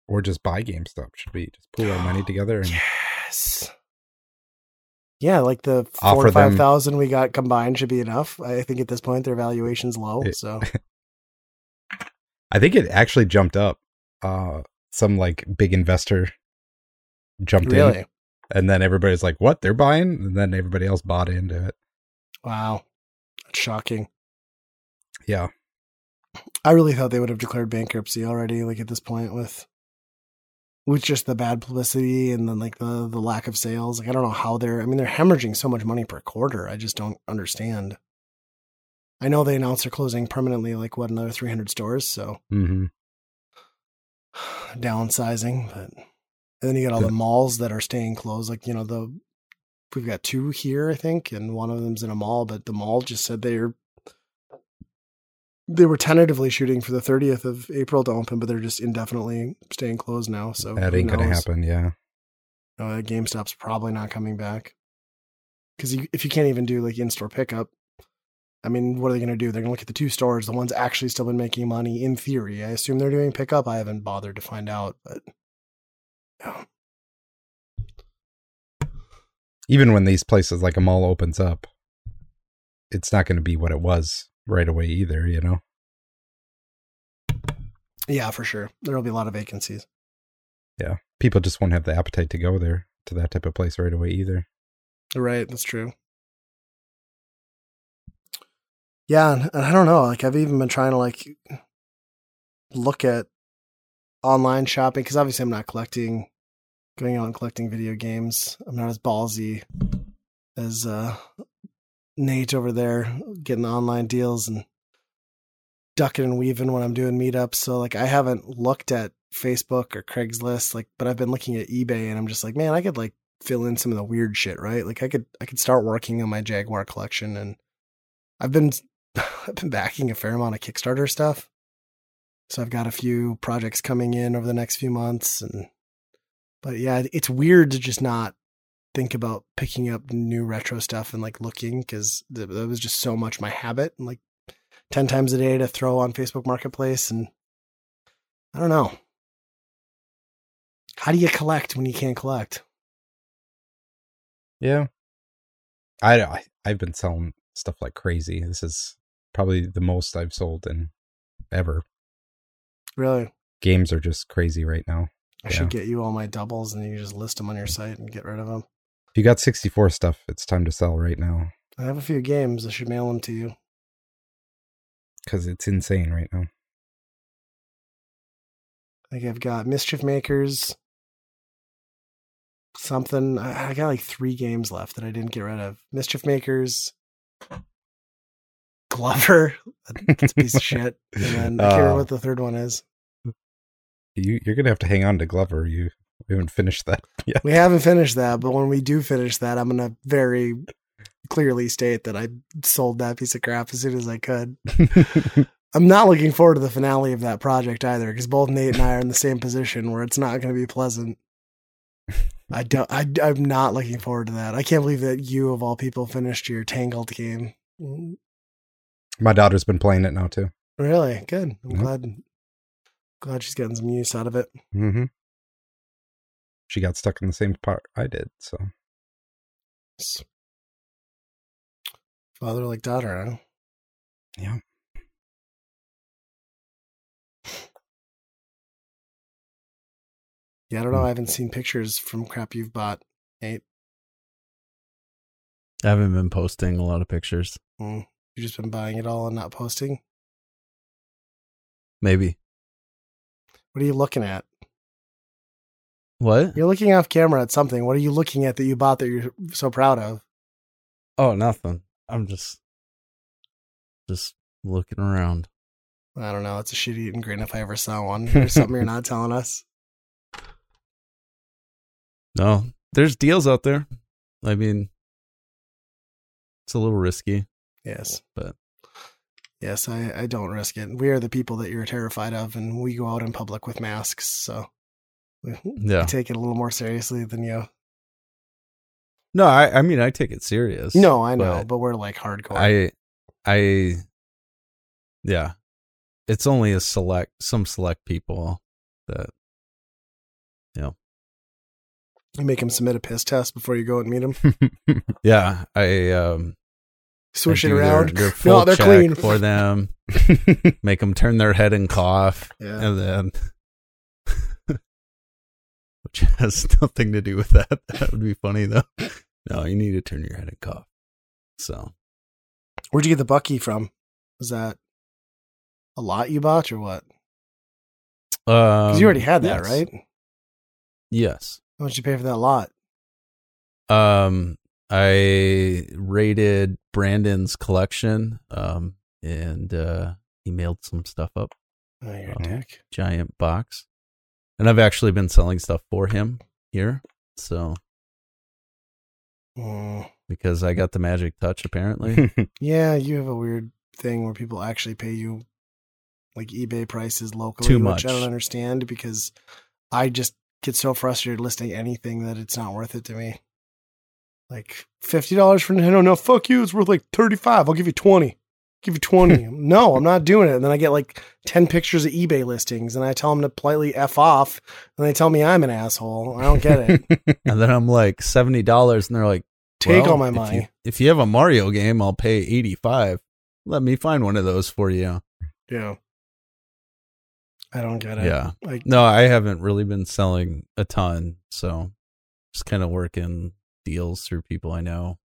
Or just buy GameStop. Should we just pool our money [gasps] together and Yes. Yeah, like the four or five thousand we got combined should be enough. I think at this point their valuation's low, so [laughs] I think it actually jumped up. Uh some like big investor jumped in and then everybody's like, What? They're buying? And then everybody else bought into it. wow, that's shocking. Yeah. I really thought they would have declared bankruptcy already, like at this point with with just the bad publicity and then like the the lack of sales. Like I don't know how they're I mean they're hemorrhaging so much money per quarter. I just don't understand. I know they announced they're closing permanently like what another 300 stores, so Mm-hmm. downsizing, but and then you got all The- the malls that are staying closed like you know the we've got two here I think and one of them's in a mall, but the mall just said they're they were tentatively shooting for the 30th of April to open, but they're just indefinitely staying closed now. So that ain't gonna happen, yeah. Uh, GameStop's probably not coming back because you, if you can't even do like in-store pickup, I mean, what are they going to do? They're going to look at the two stores, the ones actually still been making money. In theory, I assume they're doing pickup. I haven't bothered to find out, but yeah, Even when these places like a mall opens up, it's not gonna be what it was right away either, you know? yeah, for sure. There will be a lot of vacancies. Yeah. People just won't have the appetite to go there to that type of place right away either. Right, that's true. Yeah, and and I don't know. Like I've even been trying to like look at online shopping because obviously I'm not collecting, going out and collecting video games. I'm not as ballsy as uh, Nate over there getting online deals and ducking and weaving when I'm doing meetups. So like I haven't looked at Facebook or Craigslist, like, but I've been looking at eBay and I'm just like, man, I could like fill in some of the weird shit, right? Like I could I could start working on my Jaguar collection and I've been [laughs] I've been backing a fair amount of Kickstarter stuff. So I've got a few projects coming in over the next few months and but yeah, it's weird to just not think about picking up new retro stuff and like looking because that was just so much my habit and like 10 times a day to throw on Facebook Marketplace and I don't know. How do you collect when you can't collect? Yeah. I, I I've been selling stuff like crazy. This is probably the most I've sold in ever. Really? Games are just crazy right now. I yeah. should get you all my doubles and you just list them on your site and get rid of them. If you got 64 stuff, it's time to sell right now. I have a few games. I should mail them to you. Because it's insane right now. I think I've got Mischief Makers, something. I got like three games left that I didn't get rid of. Mischief Makers, Glover, [laughs] that's a piece of [laughs] shit. And then I can't remember uh, what the third one is. You you're gonna have to hang on to Glover. You we haven't finished that [laughs] yet. We haven't finished that, but when we do finish that, I'm gonna very clearly state that I sold that piece of crap as soon as I could. [laughs] I'm not looking forward to the finale of that project either, because both Nate and I are in the same position where it's not going to be pleasant. I don't. I, I'm not looking forward to that. I can't believe that you, of all people, finished your Tangled game. My daughter's been playing it now too. Really good. I'm glad. Glad she's getting some use out of it. Mm-hmm. She got stuck in the same part I did. So. Father like daughter, huh? Yeah. Yeah, I don't know. I haven't seen pictures from crap you've bought, Nate. I haven't been posting a lot of pictures. Mm. You've just been buying it all and not posting? Maybe. What are you looking at? What? You're looking off camera at something. What are you looking at that you bought that you're so proud of? Oh, nothing. I'm just just looking around. I don't know. It's a shit eating grin if I ever saw one. There's [laughs] something you're not telling us. No, there's deals out there. I mean, it's a little risky. Yes, but yes, I, I don't risk it. We are the people that you're terrified of, and we go out in public with masks, so [laughs] yeah. take it a little more seriously than you. No, I, I mean I take it serious. No, I know, but, but we're like hardcore. I, I, yeah, it's only a select some select people that, you know, you make him submit a piss test before you go and meet him. [laughs] yeah, I um swish I it around. Their, their [laughs] no, they're clean for them. make them turn their head and cough, yeah. and then which [laughs] has nothing to do with that. [laughs] That would be funny though. No, you need to turn your head and cough. So, where'd you get the Bucky from? Was that a lot you bought or what? Because um, you already had that, yes. right? Yes. How much you pay for that lot? Um, I rated Brandon's collection, um, and uh, he mailed some stuff up. Oh, you're dick. Giant box, and I've actually been selling stuff for him here. So, mm. because I got the magic touch, apparently. [laughs] yeah, you have a weird thing where people actually pay you like eBay prices locally, Too much. which I don't understand because I just get so frustrated listing anything that it's not worth it to me. Like fifty dollars for Nintendo? No, fuck you. It's worth like thirty five. I'll give you twenty. Give you twenty. no, I'm not doing it. And then I get like ten pictures of eBay listings, and I tell them to politely f off, and they tell me I'm an asshole. I don't get it. [laughs] and then I'm like seventy dollars, and they're like, take well, all my if money. You, if you have a Mario game, I'll pay eighty five. Let me find one of those for you. Yeah. I don't get it. Yeah. Like, no, I haven't really been selling a ton. So just kind of working deals through people I know,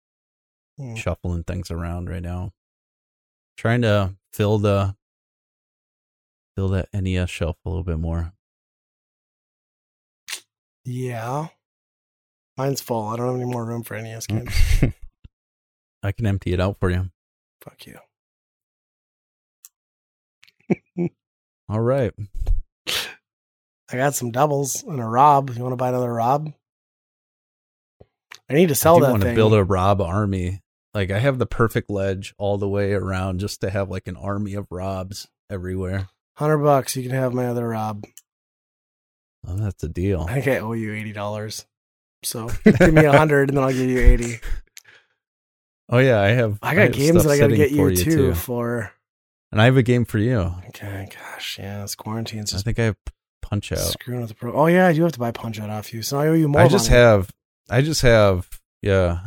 hmm. shuffling things around right now. Trying to fill the fill that NES shelf a little bit more. Yeah. Mine's full. I don't have any more room for NES mm. games. [laughs] I can empty it out for you. Fuck you. [laughs] All right. I got some doubles and a Rob. You want to buy another Rob? I need to sell I that want to build a Rob army. Like I have the perfect ledge all the way around just to have like an army of Robs everywhere. Hundred bucks, you can have my other Rob. Oh, that's a deal. I think I owe you eighty dollars. So [laughs] give me a hundred, and then I'll give you eighty. Oh yeah, I have. I got have games that I got to get for you too, for. and I have a game for you. Okay, gosh, yeah, this quarantine's I just think I have Punch Out. screwing with the pro. Oh yeah, I do have to buy Punch Out off you, so I owe you more. I just money. have. I just have. Yeah,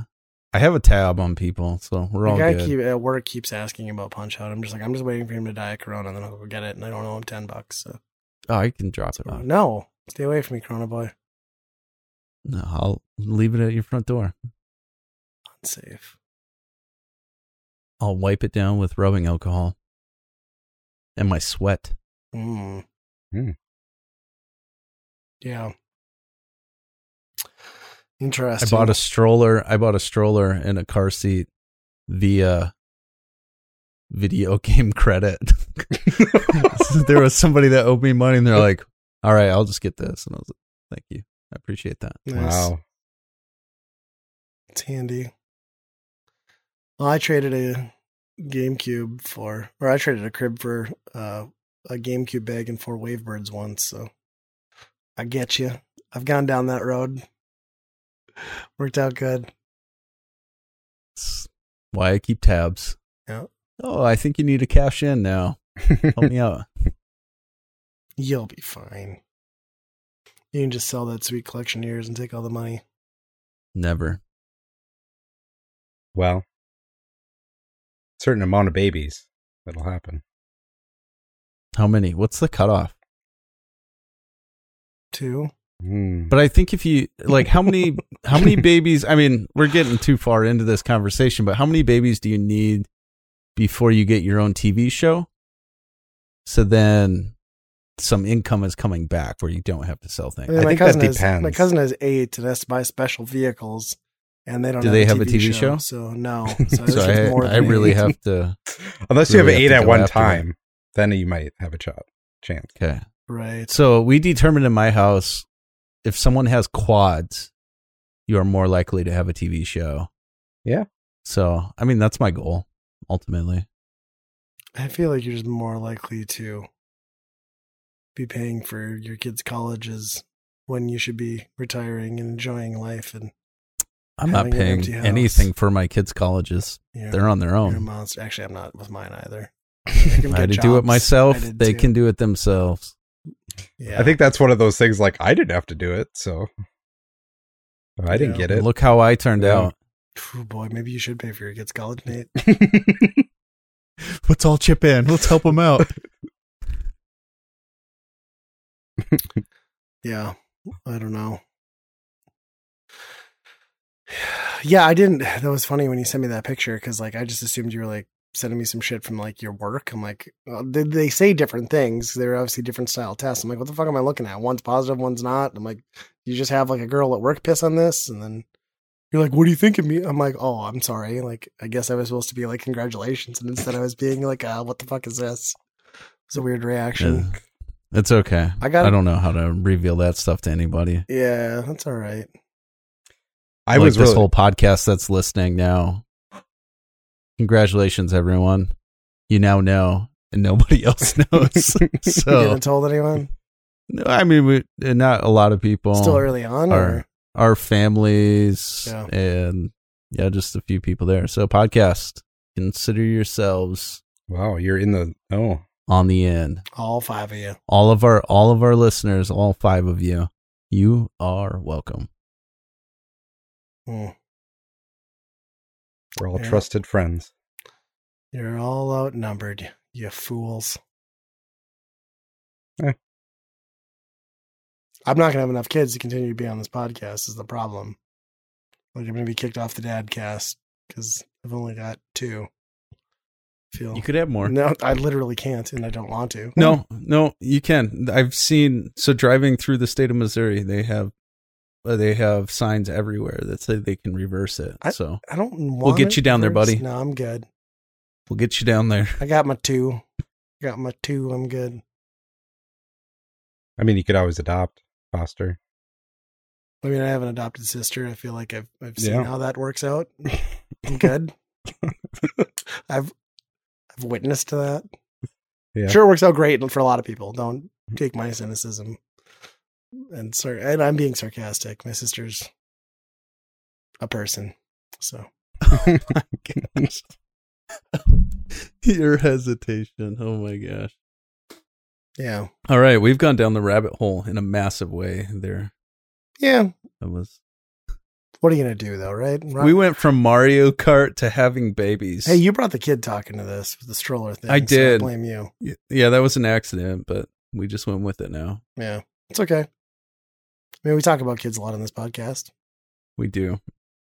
I have a tab on people, so we're The all guy good. keep, at work keeps asking about Punch Out. I'm just like, I'm just waiting for him to die of Corona, and then I'll go get it, and I don't owe him ten bucks. So. oh, I can drop it off. No, stay away from me, Corona boy. No, I'll leave it at your front door. Unsafe. I'll wipe it down with rubbing alcohol and my sweat. Mm. Mm. Yeah. I bought a stroller. I bought a stroller and a car seat via video [laughs] game credit. [laughs] there was somebody that owed me money, and they're like, "All right, I'll just get this," and I was like, "Thank you, I appreciate that." Nice. Wow. It's handy. Well, I traded a GameCube for, or I traded a crib for uh, a GameCube bag and four Wavebirds once. So I get you. I've gone down that road. [laughs] Worked out good. That's why I keep tabs. Yeah. Oh, I think you need to cash in now. Help me out. [laughs] You'll be fine. You can just sell that sweet collection of yours and take all the money. Never. well, certain amount of babies that'll happen. How many? What's the cutoff? Two. Mm. But I think if you like, how many how many [laughs] babies? I mean, we're getting too far into this conversation, but how many babies do you need before you get your own TV show? So then, some income is coming back where you don't have to sell things. I mean, I think that cousin has, depends. My cousin has eight and has to buy special vehicles, and they don't. Do have they a have a TV, TV show? So no. [laughs] So, So I, more I really eight. have to. [laughs] Unless you really have have eight to at one after it. time, then you might have a ch- chance. Okay. Right. So we determined in my house if someone has quads, you are more likely to have a TV show. Yeah. So I mean, that's my goal ultimately. I feel like you're just more likely to be paying for your kids' colleges when you should be retiring and enjoying life. And I'm not Having an paying anything for my kids' colleges. you know, They're on their you're a own. monster. Actually, I'm not with mine either. [laughs] I can I had get to do it myself. They too. can do it themselves. Yeah. I think that's one of those things like I didn't have to do it, so I didn't Yeah. get it. Look how I turned Yeah. out. Oh boy, maybe you should pay for your kids' college, Nate. Let's all chip in. Let's help them out. [laughs] Yeah, I don't know. [sighs] Yeah, I didn't. [sighs] That was funny when you sent me that picture because, like, I just assumed you were like sending me some shit from like your work. I'm like, well, they, they say different things. They're obviously different style tests. I'm like, what the fuck am I looking at? One's positive, one's not. I'm like, you just have like a girl at work piss on this, and then you're like, what do you think of me? I'm like, oh, I'm sorry. Like, I guess I was supposed to be like, congratulations, and instead I was being like, uh, what the fuck is this? It's a weird reaction. It's okay. I got- I don't know how to reveal that stuff to anybody. Yeah, that's all right. I like was this really, whole podcast that's listening now. Congratulations, everyone. You now know, and nobody [laughs] else knows. [laughs] you so, haven't told anyone. no, I mean, we, not a lot of people. Still early on, Our, or our families, Yeah. and yeah, just a few people there. So, podcast. Consider yourselves wow, you're in the oh on the end. all five of you. All of our all of our listeners, all five of you, you are welcome. Hmm. We're all Yeah. trusted friends. You're all outnumbered, you fools. Eh. I'm not gonna have enough kids to continue to be on this podcast. Is the problem? Like I'm gonna be kicked off the dad cast because I've only got two. Feel You could have more. no, I literally can't, and I don't want to. No, no, you can. I've seen so driving through the state of Missouri, they have Uh, they have signs everywhere that say they can reverse it. I- so I don't. Want to get it you down there, buddy. No, I'm good. we'll get you down there. I got my two. I got my two. I'm good. I mean, you could always adopt, foster. I mean, I have an adopted sister. I feel like I've I've seen Yeah. how that works out. [laughs] I'm good. I've I've witnessed to that. Yeah. Sure, it works out great for a lot of people. Don't take my cynicism. And sar- and I'm being sarcastic. My sister's a person, so oh my gosh. Your hesitation. Oh my gosh. yeah, All right, we've gone down the rabbit hole in a massive way there. yeah. That was What are you gonna do though, right? Ron- We went from Mario Kart to having babies. Hey, you brought the kid talking to this with the stroller thing. I so did. blame you. Yeah, that was an accident, but we just went with it now. Yeah, it's okay. I mean, we talk about kids a lot on this podcast. We do.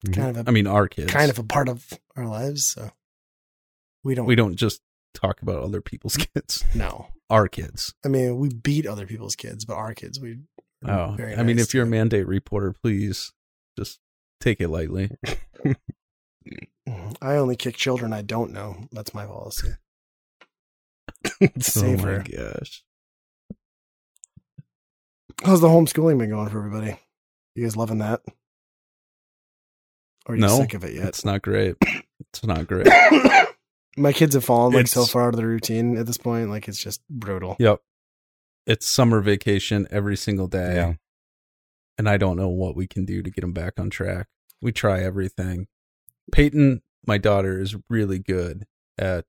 It's Kind of a I mean, our kids. kind of a part of our lives. So we don't. We don't just talk about other people's [laughs] kids. No, Our kids. I mean we beat other people's kids, but our kids we. Oh, I mean, if you're a mandate reporter, please just take it lightly. [laughs] I only kick children I don't know. That's my policy. [laughs] Oh my gosh. How's the homeschooling been going for everybody? You guys loving that? Or are you No, sick of it yet? It's not great. [coughs] It's not great. [coughs] My kids have fallen like so far out of the routine at this point. Like it's just brutal. Yep. It's summer vacation every single day. Yeah. And I don't know what we can do to get them back on track. We try everything. Peyton, my daughter, is really good at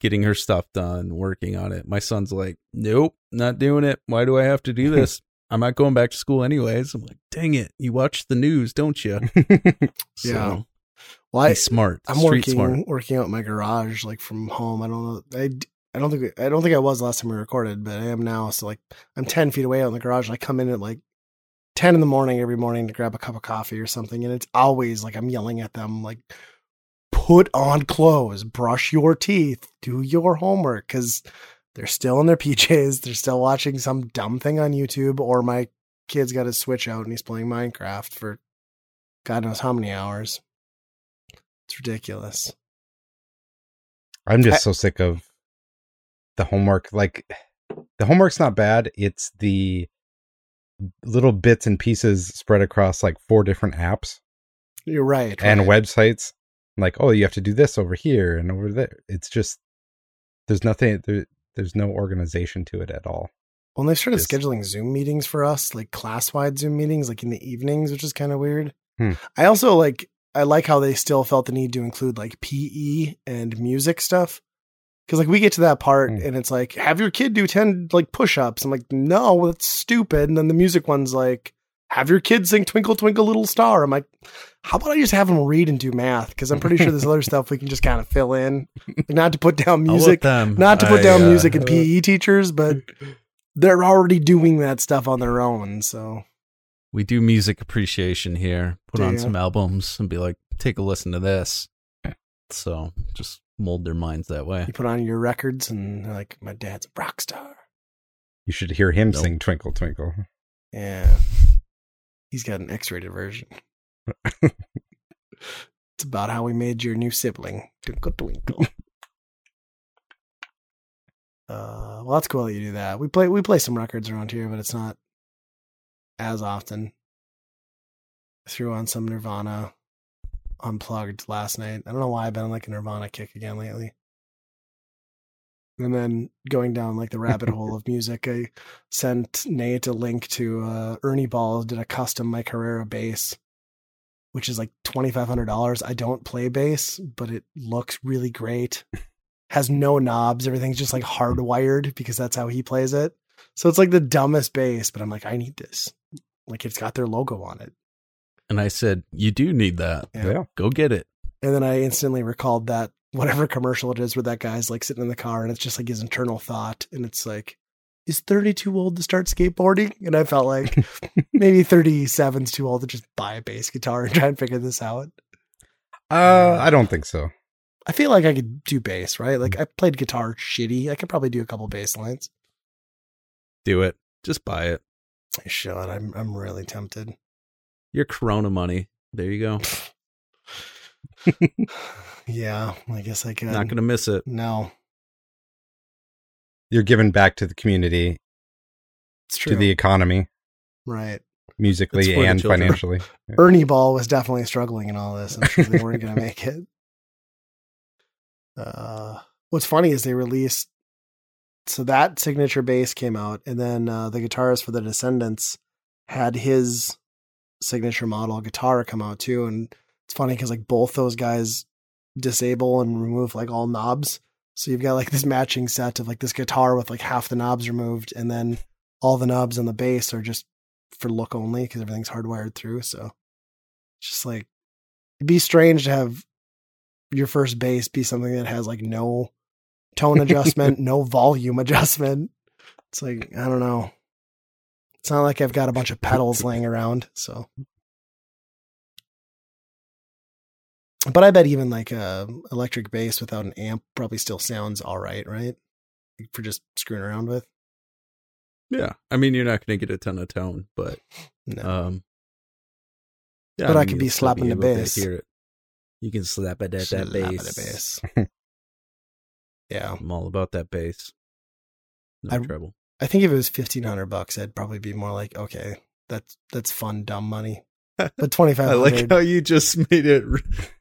getting her stuff done, working on it. My son's like, nope, not doing it. Why do I have to do [laughs] this? I'm not going back to school anyways. I'm like, dang it. You watch the news, don't you? [laughs] So, Yeah. Well, I, smart. I'm working smart. working out my garage like from home. I don't know. I, I don't think I don't think I was last time we recorded, but I am now. So like I'm ten feet away out in the garage. And I come in at like ten in the morning every morning to grab a cup of coffee or something, and it's always like I'm yelling at them like, "Put on clothes, brush your teeth, do your homework," because they're still in their [laughs] PJs. They're still watching some dumb thing on YouTube, or my kid's got his Switch out and he's playing Minecraft for God knows how many hours. It's ridiculous. I'm just I- so sick of the homework. Like, the homework's not bad. It's the little bits and pieces spread across like four different apps You're right. and right. websites. Like, oh, you have to do this over here and over there. It's just there's nothing. There, there's no organization to it at all. Well, they've started Just- scheduling Zoom meetings for us, like class wide Zoom meetings, like in the evenings, which is kind of weird. Hmm. I also like I like how they still felt the need to include like PE and music stuff. Cause like we get to that part Hmm. and it's like, have your kid do 10 like push ups. I'm like, no, that's stupid. And then the music one's like, have your kids sing Twinkle Twinkle Little Star. I'm like, how about I just have them read and do math? Cause I'm pretty sure there's other [laughs] stuff we can just kind of fill in. Like not to put down music, them. not to put I, down uh, music and [laughs] PE teachers, but they're already doing that stuff on their own. So We do music appreciation here. Put Do on some albums and be like, take a listen to this. So just mold their minds that way. you put on your records and like, my dad's a rock star. You should hear him Nope. sing "Twinkle Twinkle." Yeah. He's got an X rated version. [laughs] it's about how we made your new sibling. Twinkle, twinkle. [laughs] uh, well, that's cool that you do that. We play we play some records around here, but it's not as often. I threw on some Nirvana unplugged last night. I don't know why I've been on like a Nirvana kick again lately. And then going down like the rabbit hole of music, I sent Nate a link to uh, Ernie Ball did a custom My Carrera bass, which is like twenty five hundred dollars. I don't play bass, but it looks really great. Has no knobs, everything's just like hardwired because that's how he plays it. So it's like the dumbest bass, but I'm like, I need this. Like it's got their logo on it. And I said, You do need that. Yeah. Yeah. Go get it. And then I instantly recalled that whatever [laughs] commercial it is where that guy's like sitting in the car and it's just like his internal thought. And it's like, is 30 too old to start skateboarding? And I felt like [laughs] maybe 37's too old to just buy a bass guitar and [laughs] try and figure this out. Uh, I don't think so. I feel like I could do bass, right? Like I played guitar shitty. I could probably do a couple bass lines. Do it. Just buy it. I should. I'm I'm really tempted. Your Corona money. There you go. Yeah, I guess I could. Not going to miss it. No. You're giving back to the community, It's true. to the economy, right. musically It's for the and children. financially. [laughs] Ernie Ball was definitely struggling in all this. I'm sure they weren't going [laughs] to make it. Uh, what's funny is they released so that signature bass came out, and then uh, the guitarist for the Descendents had his signature model guitar come out too. And it's funny because like both those guys disable and remove like all knobs, so you've got like this matching set of like this guitar with like half the knobs removed, and then all the knobs on the bass are just for look only because everything's hardwired through. So it's just like it'd be strange to have your first bass be something that has like no tone adjustment, [laughs] no volume adjustment. It's like I don't know. It's not like I've got a bunch of pedals laying around, so. But I bet even like a electric bass without an amp probably still sounds all right, right? For just screwing around with. Yeah, I mean, you're not going to get a ton of tone, but [laughs] No. um, yeah, But I mean, could be slapping the bass. hear it. You can slap it at that Slap it bass. a bass. [laughs] yeah. I'm all about that bass. No I- trouble. I think if it was fifteen hundred bucks, I'd probably be more like, okay, that's that's fun, dumb money. [laughs] But twenty five I like how you just made it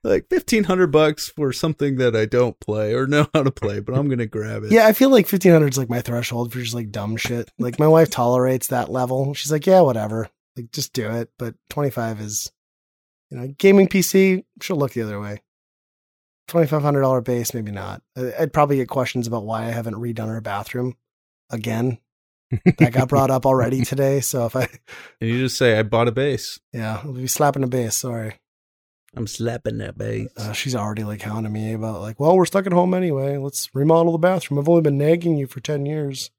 like fifteen hundred bucks for something that I don't play or know how to play, but I'm gonna grab it. yeah, I feel like fifteen hundred is like my threshold for just like dumb shit. Like my wife tolerates that level. She's like, yeah, whatever, like just do it. But twenty five is, you know, gaming PC. She'll look the other way. Twenty five hundred dollar bass, maybe not. I'd probably get questions about why I haven't redone her bathroom again. That got brought up already today. So if I, [laughs] and you just say I bought a bass. yeah, I'll be slapping a bass. Sorry. I'm slapping that bass. Uh, she's already like hounding me about like, well, we're stuck at home anyway. Let's remodel the bathroom. I've only been nagging you for ten years.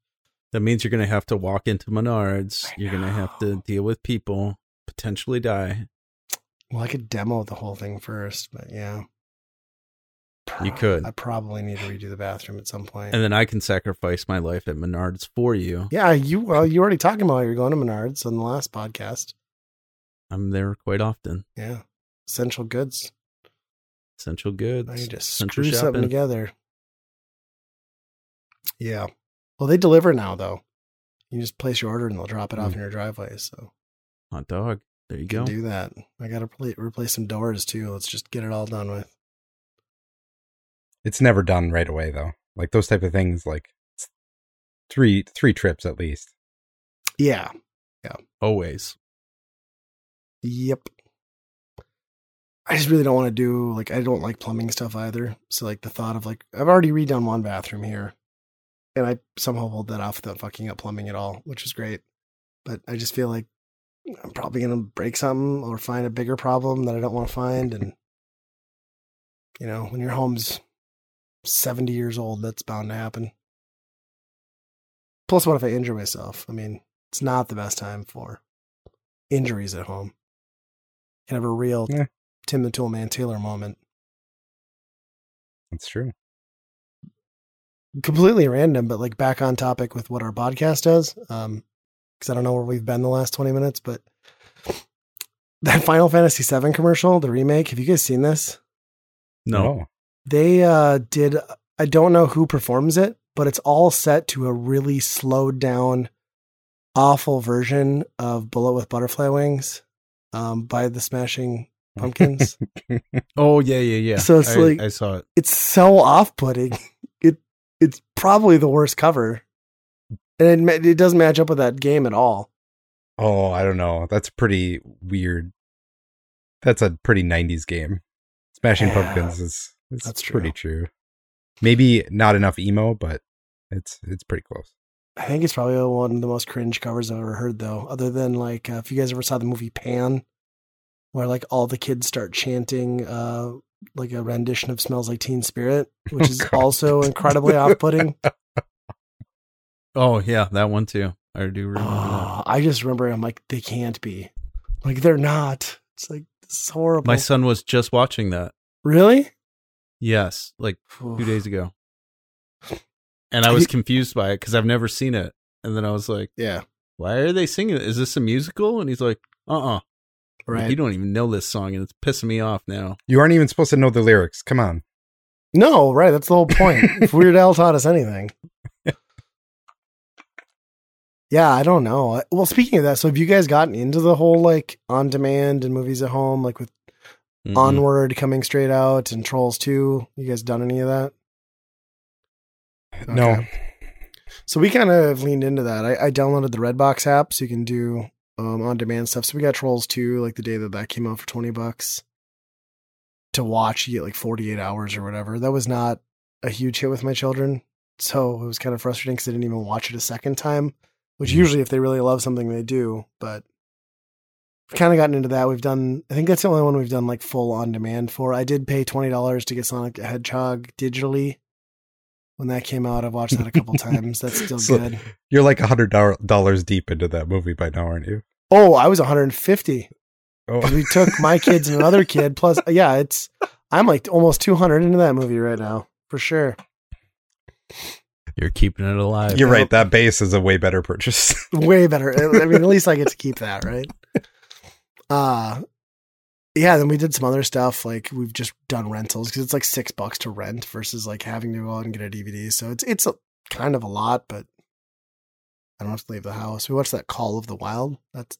that means you're gonna have to walk into Menards. You're gonna have to deal with people, potentially die. Well, I could demo the whole thing first, but yeah, You could. I probably need to redo the bathroom at some point. And then I can sacrifice my life at Menards for you. yeah, you well, you already talking about you're going to Menards on the last podcast. I'm there quite often. Yeah, essential goods. Essential goods. I need to essential screw something together. Yeah. Well, they deliver now though. You just place your order and they'll drop it off Mm. in your driveway. So Hot dog. There you go. do that. I got to pla replace some doors too. Let's just get it all done with. It's never done right away though. Like those type of things, like three three trips at least. Yeah. Yeah. Always. Yep. I just really don't want to do like I don't like plumbing stuff either. So like the thought of like I've already redone one bathroom here, and I somehow pulled that off without fucking up plumbing at all, which is great. But I just feel like I'm probably gonna break something or find a bigger problem that I don't want to find, and you know when your home's 70 years old, that's bound to happen. Plus, what if I injure myself? I mean, it's not the best time for injuries at home. You can have a real Yeah. Tim the Toolman Taylor moment. That's true. Completely random, but like back on topic with what our podcast does. Um, because I don't know where we've been the last 20 minutes, but that Final Fantasy VII commercial, the remake, have you guys seen this? No. They uh did I don't know who performs it, but it's all set to a really slowed down awful version of Bullet with Butterfly Wings um by the Smashing Pumpkins. [laughs] Oh yeah, yeah, yeah. So it's I, like- I saw it. it's so off-putting. [laughs] It it's probably the worst cover. And it, it doesn't match up with that game at all. oh, I don't know. That's pretty weird. That's a pretty '90s game. Smashing Yeah, Pumpkins is it's that's pretty true. Maybe not enough emo, but it's it's pretty close. I think it's probably one of the most cringe covers I've ever heard, though. Other than like, uh, if you guys ever saw the movie Pan, where like all the kids start chanting uh, like a rendition of "Smells Like Teen Spirit," [laughs] which Oh, is God. also incredibly off-putting. Oh yeah, that one too. I do remember that. Oh, I just remember I'm like, they can't be, like they're not. It's like this horrible. My son was just watching that. really? Yes, like two days ago. And I was you- confused by it because I've never seen it. And then I was like, Yeah, "Why are they singing it? Is this a musical?" And he's like, "Uh, uh right. You don't even know this song, and it's pissing me off now." You aren't even supposed to know the lyrics. Come on. No, right. That's the whole point. if Weird Al taught us anything. Yeah, I don't know. Well, speaking of that, so have you guys gotten into the whole like on demand and movies at home, like with Mhm. Onward coming straight out and Trolls 2? You guys done any of that? No. So we kind of leaned into that. I, I downloaded the Redbox app so you can do um, on demand stuff. So we got Trolls 2 like the day that that came out for 20 bucks to watch. You get like 48 hours or whatever. That was not a huge hit with my children. So it was kind of frustrating because I didn't even watch it a second time, which Mhm. usually if they really love something, they do. But we've kind of gotten into that. We've done, I think that's the only one we've done like full on demand for. I did pay $20 to get Sonic the Hedgehog digitally. When that came out, I've watched that a couple [laughs] times. That's still So- good. You're like a hundred dollars deep into that movie by now, aren't you? Oh, I was 150. Oh, 'Cause we took my kids and another [laughs] kid. Plus, yeah, it's I'm like almost 200 into that movie right now for sure. You're keeping it alive. you're right. That bass is a way better purchase. Way better. [laughs] I mean, at least I get to keep that, right? Uh yeah. Then we did some other stuff like we've just done rentals because it's like six bucks to rent versus like having to go out and get a DVD. So it's it's a, kind of a lot, but I don't have to leave the house. We watched that Call of the Wild. That's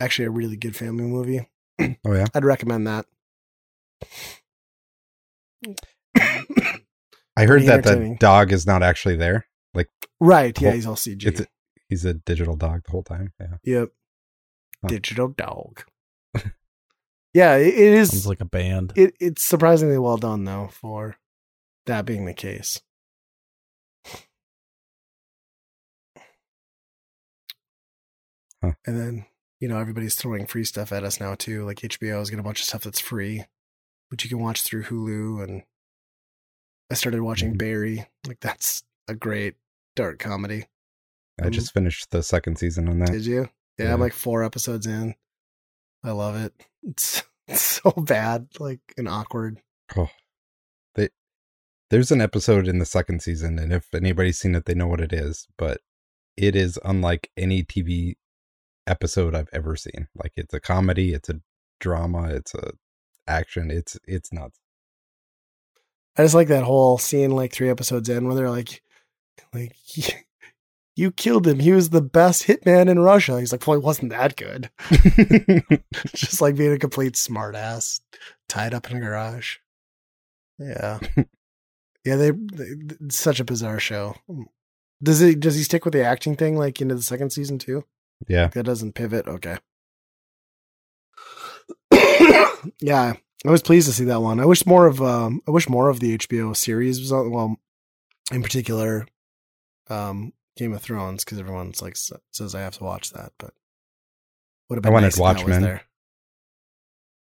actually a really good family movie. oh yeah. I'd recommend that. I heard that the dog is not actually there. Like right. Yeah, Whole- he's all CG. It's a, he's a digital dog the whole time. Yeah. yep. Digital dog. [laughs] yeah, it, it Sounds like a band. It, it's surprisingly well done, though, for that being the case. Huh. And then, you know, everybody's throwing free stuff at us now, too. Like HBO's got a bunch of stuff that's free, which you can watch through Hulu. And I started watching Mhm. Barry. Like, that's a great dark comedy. I Um, just finished the second season on that. Did you? Yeah, I'm like four episodes in. I love it. It's, [laughs] it's so bad, like and awkward. Oh, they, there's an episode in the second season, and if anybody's seen it, they know what it is. But it is unlike any TV episode I've ever seen. Like it's a comedy, it's a drama, it's a action. It's it's nuts. I just like that whole scene, like three episodes in, where they're like, like [laughs] you killed him. He was the best hitman in Russia. He's like, well, he wasn't that good. [laughs] [laughs] just like being a complete smartass, tied up in a garage. Yeah, [laughs] yeah. They, they such a bizarre show. Does he does he stick with the acting thing like into the second season too? yeah, That doesn't pivot. Okay. [coughs] yeah, I was pleased to see that one. I wish more of um I wish more of the HBO series was on well in particular um Game of Thrones because everyone's like says I have to watch that, but would have I wanted nice Watchmen.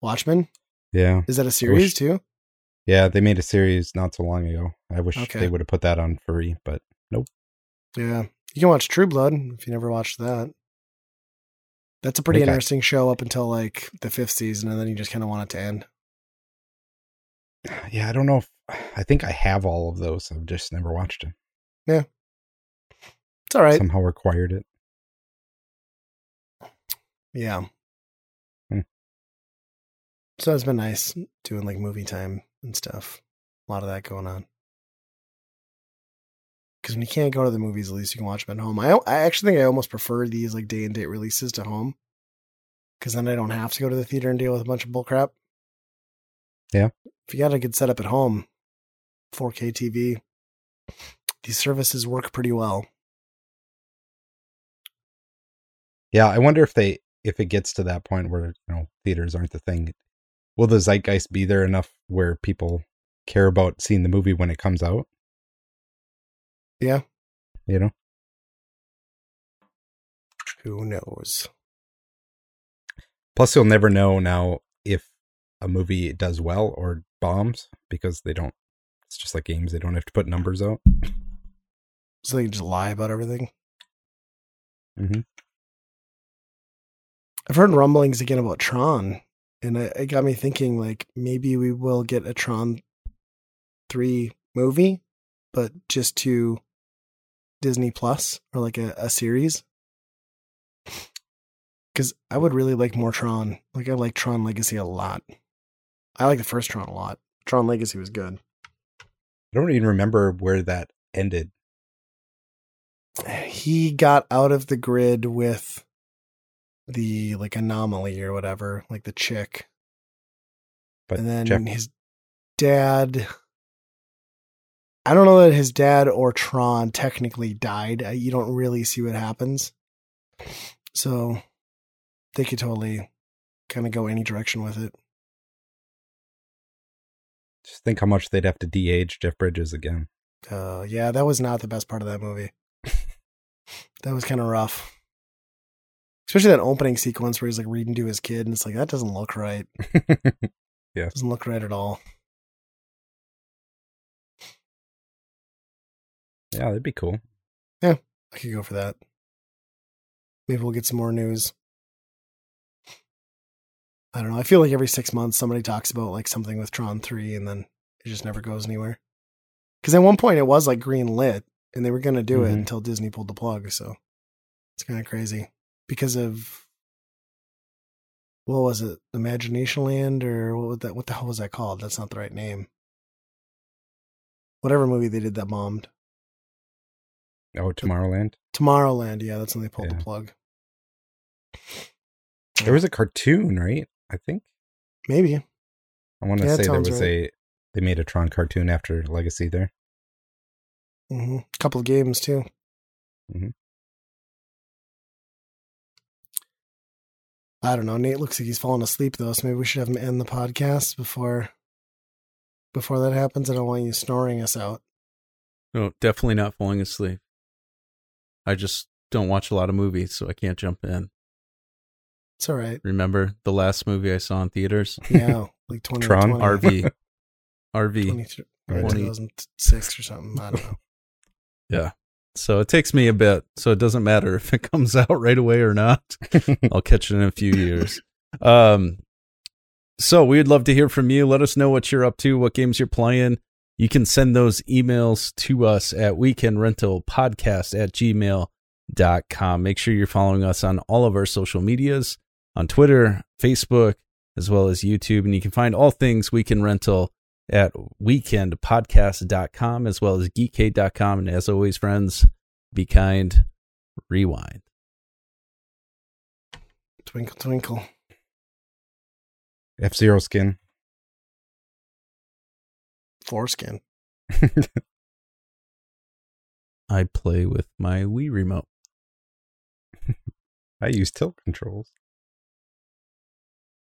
Watchmen? yeah, Is that a series too? yeah. They made a series not so long ago. I wish Okay. they would have put that on free, but nope. Yeah. You can watch True Blood if you never watched that. That's a pretty I- interesting show up until like the fifth season, and then you just kind of want it to end. [sighs] yeah, I don't know if [sighs] I think I have all of those. I've just never watched it. It's all right. Somehow acquired it. Yeah. Hmm. So it's been nice doing like movie time and stuff. A lot of that going on. Because when you can't go to the movies, at least you can watch them at home. I I actually think I almost prefer these like day and date releases to home. Because then I don't have to go to the theater and deal with a bunch of bullcrap. Yeah. If you got a good setup at home, 4K TV, these services work pretty well. Yeah, I wonder if they if it gets to that point where you know theaters aren't the thing, will the zeitgeist be there enough where people care about seeing the movie when it comes out? Yeah. You know, Who knows? plus you'll never know now if a movie does well or bombs because they don't. It's just like games; they don't have to put numbers out. So they just lie about everything. Mhm. I've heard rumblings again about Tron, and it, it got me thinking like maybe we will get a Tron three movie, but just to Disney Plus or like a, a series. Because I would really like more Tron. Like I like Tron Legacy a lot. I like the first Tron a lot. Tron Legacy was good. I don't even remember where that ended. he got out of the grid with the like anomaly or whatever, like the chick. But and then Jeff, his dad I don't know that his dad or Tron technically died. You don't really see what happens. So they could totally kind of go any direction with it. just think how much they'd have to de-age Jeff Bridges again. Uh, yeah, that was not the best part of that movie. [laughs] that was kind of rough. Especially that opening sequence where he's like reading to his kid, and it's like, that doesn't look right. [laughs] Yeah. Doesn't look right at all. yeah, that'd be cool. Yeah, I could go for that. Maybe we'll get some more news. I don't know. I feel like every six months somebody talks about like something with Tron 3 and then it just never goes anywhere. Because at one point it was like green lit and they were going to do it Mhm. until Disney pulled the plug. So it's kind of crazy because of what was it? Imagination Land or what that? What the hell was that called? That's not the right name. Whatever movie they did that bombed. Oh, Tomorrowland. Tomorrowland. Yeah, that's when they pulled Yeah. the plug. There was a cartoon, right? I think Maybe. I want to Yeah, say there was right. a they made a Tron cartoon after Legacy there. hmm A couple of games too. Mhm. I don't know. Nate looks like he's falling asleep though, so maybe we should have him end the podcast before before that happens. I don't want you snoring us out. No, definitely not falling asleep. I just don't watch a lot of movies, so I can't jump in. It's all right. Remember the last movie I saw in theaters? Yeah, [laughs] like twenty Tron? [laughs] 20, RV. RV. 20 or Right. 2006 or something. I don't know. [laughs] Yeah. So it takes me a bit, so it doesn't matter [laughs] if it comes out right away or not. [laughs] I'll catch it in a few years. Um, so we'd love to hear from you. Let us know what you're up to, what games you're playing. You can send those emails to us at weekendrentalpodcast at gmail.com. Make sure you're following us on all of our social medias on Twitter, Facebook, as well as YouTube. And you can find all things Weekend Rental at weekendpodcast.com as well as geekade.com. And as always, friends, be kind, rewind. Twinkle twinkle. F Zero skin. Foreskin. [laughs] I play with my Wii remote. [laughs] I use tilt controls.